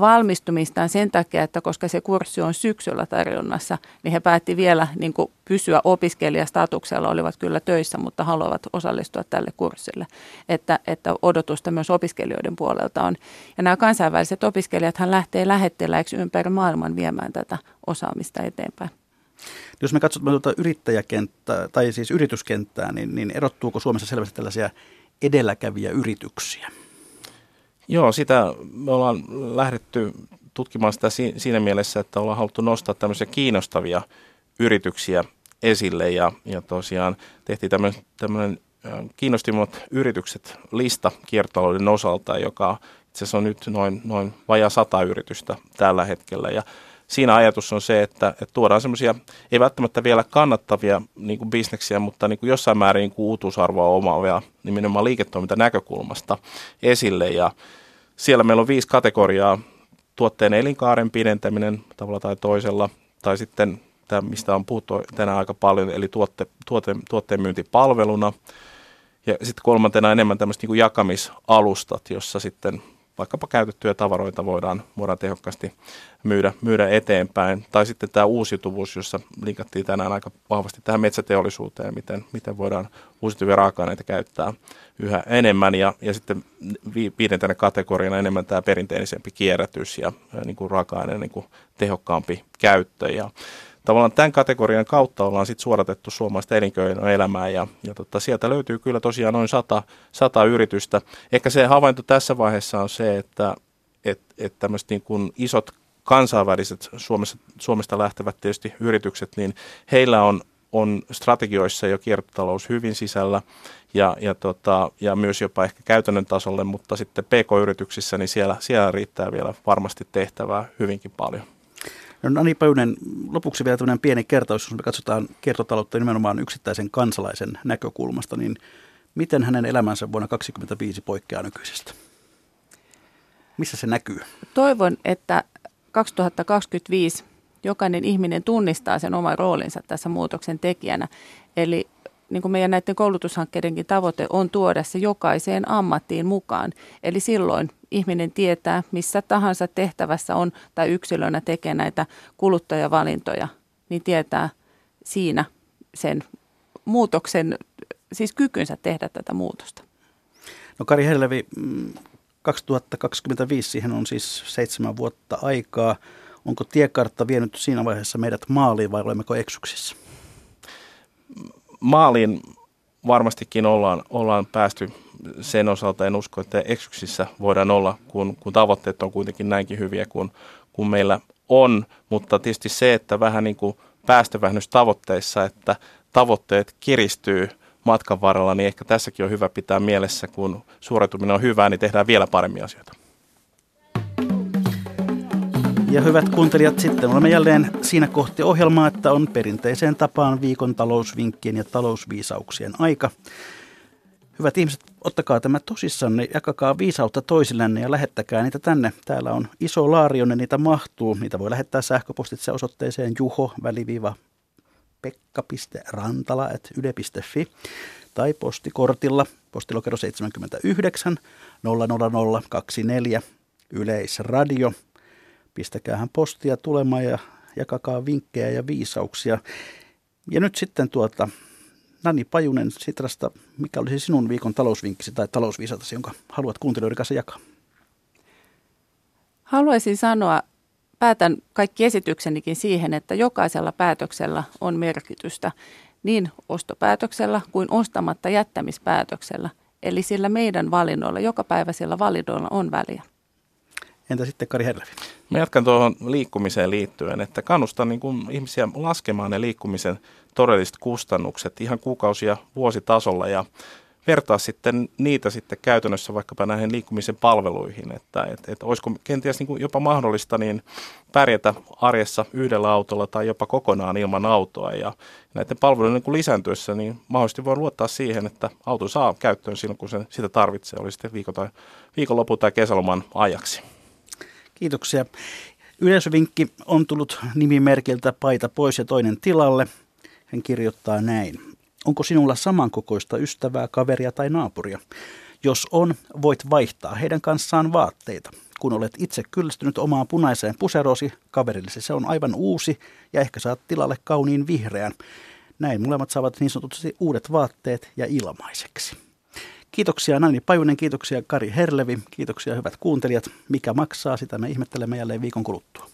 valmistumistaan sen takia, että koska se kurssi on syksyllä tarjonnassa, niin he päätti vielä niin kuin pysyä opiskelijastatuksella, olivat kyllä töissä, mutta haluavat osallistua tälle kurssille. Että, että odotusta myös opiskelijoiden puolelta on. Ja nämä kansainväliset opiskelijathan lähtee lähetteläiksi ympäri maailman viemään tätä osaamista eteenpäin. Jos me katsomme tuota yrittäjäkenttää, tai siis yrityskenttää, niin, niin erottuuko Suomessa selvästi tällaisia edelläkäviä yrityksiä? Joo, sitä me ollaan lähdetty tutkimaan sitä siinä mielessä, että ollaan haluttu nostaa tämmöisiä kiinnostavia yrityksiä esille ja, ja tosiaan tehtiin tämmöinen, tämmöinen kiinnostimmat yritykset lista kiertotalouden osalta, joka itse asiassa on nyt noin, noin vajaa sata yritystä tällä hetkellä. Ja siinä ajatus on se, että, että tuodaan semmoisia, ei välttämättä vielä kannattavia niin kuin bisneksiä, mutta niin kuin jossain määrin niin kuin uutuusarvoa omaavia nimenomaan liiketoimintanäkökulmasta esille. Ja siellä meillä on viisi kategoriaa. Tuotteen elinkaaren pidentäminen tavalla tai toisella, tai sitten tämä, mistä on puhuttu tänään aika paljon, eli tuotte, tuote, tuotteen myyntipalveluna. Ja sitten kolmantena enemmän tämmöistä niin jakamisalustat, jossa sitten vaikkapa käytettyjä tavaroita voidaan, voidaan tehokkaasti myydä, myydä eteenpäin. Tai sitten tämä uusiutuvuus, jossa linkattiin tänään aika vahvasti tähän metsäteollisuuteen, miten, miten voidaan uusiutuvia raaka-aineita käyttää yhä enemmän. Ja, ja sitten viidentenä kategoriana enemmän tämä perinteisempi kierrätys ja niin kuin raaka-aineen niin kuin tehokkaampi käyttö. Ja tavallaan tämän kategorian kautta ollaan sitten suodatettu suomalaista elinkeinoelämää ja, ja tota, sieltä löytyy kyllä tosiaan noin sata, sata yritystä. Ehkä se havainto tässä vaiheessa on se, että et, et tämmöiset niin kuin isot kansainväliset Suomesta, Suomesta lähtevät tietysti yritykset, niin heillä on, on strategioissa jo kiertotalous hyvin sisällä ja, ja, tota, ja myös jopa ehkä käytännön tasolle, mutta sitten PK-yrityksissä, niin siellä, siellä riittää vielä varmasti tehtävää hyvinkin paljon. No Nani Päynen, lopuksi vielä tämmöinen pieni kertaus, jos me katsotaan kiertotaloutta nimenomaan yksittäisen kansalaisen näkökulmasta, niin miten hänen elämänsä vuonna 2025 poikkeaa nykyisestä? Missä se näkyy? Toivon, että 2025 jokainen ihminen tunnistaa sen oman roolinsa tässä muutoksen tekijänä. Eli niin kuin meidän näiden koulutushankkeidenkin tavoite on tuoda se jokaiseen ammattiin mukaan. Eli silloin ihminen tietää, missä tahansa tehtävässä on tai yksilönä tekee näitä kuluttajavalintoja, niin tietää siinä sen muutoksen, siis kykynsä tehdä tätä muutosta. No Kari Hellevi, 2025, siihen on siis seitsemän vuotta aikaa. Onko tiekartta vienyt siinä vaiheessa meidät maaliin vai olemmeko eksyksissä? Maaliin varmastikin ollaan, ollaan päästy sen osalta. En usko, että eksyksissä voidaan olla, kun, kun tavoitteet on kuitenkin näinkin hyviä kuin, kuin meillä on. Mutta tietysti se, että vähän niin kuin päästövähennystavoitteissa, että tavoitteet kiristyy – matkan varrella, niin ehkä tässäkin on hyvä pitää mielessä, kun suorituminen on hyvää, niin tehdään vielä paremmin asioita. Ja hyvät kuuntelijat, sitten olemme jälleen siinä kohti ohjelmaa, että on perinteiseen tapaan viikon talousvinkkien ja talousviisauksien aika. Hyvät ihmiset, ottakaa tämä tosissanne, jakakaa viisautta toisillenne ja lähettäkää niitä tänne. Täällä on iso laari, jonne niitä mahtuu. Niitä voi lähettää sähköpostitse osoitteeseen juho-väliviiva pekka.rantala.yle.fi tai postikortilla postilokero 79 00024 Yleisradio. Pistäkäähän postia tulemaan ja jakakaa vinkkejä ja viisauksia. Ja nyt sitten tuota, Nani Pajunen Sitrasta, mikä olisi sinun viikon talousvinkkisi tai talousviisatasi, jonka haluat kuuntelijoiden kanssa jakaa? Haluaisin sanoa päätän kaikki esityksenikin siihen, että jokaisella päätöksellä on merkitystä, niin ostopäätöksellä kuin ostamatta jättämispäätöksellä. Eli sillä meidän valinnoilla, joka päivä sillä valinnoilla on väliä. Entä sitten Kari Herlevi? Mä jatkan tuohon liikkumiseen liittyen, että kannustan niin kuin ihmisiä laskemaan ne liikkumisen todelliset kustannukset ihan kuukausia vuositasolla ja vertaa sitten niitä sitten käytännössä vaikkapa näihin liikkumisen palveluihin, että et, et olisiko kenties niin kuin jopa mahdollista niin pärjätä arjessa yhdellä autolla tai jopa kokonaan ilman autoa ja näiden palveluiden niin kuin lisääntyessä niin mahdollisesti voi luottaa siihen, että auto saa käyttöön silloin kun se sitä tarvitsee, oli sitten viikon tai, viikonlopun tai kesäloman ajaksi. Kiitoksia. Yleisövinkki on tullut nimimerkiltä paita pois ja toinen tilalle. Hän kirjoittaa näin. Onko sinulla samankokoista ystävää, kaveria tai naapuria? Jos on, voit vaihtaa heidän kanssaan vaatteita. Kun olet itse kyllästynyt omaan punaiseen puserosi, kaverillesi se on aivan uusi ja ehkä saat tilalle kauniin vihreän. Näin molemmat saavat niin sanotusti uudet vaatteet ja ilmaiseksi. Kiitoksia Nani Pajunen, kiitoksia Kari Herlevi, kiitoksia hyvät kuuntelijat. Mikä maksaa, sitä me ihmettelemme jälleen viikon kuluttua.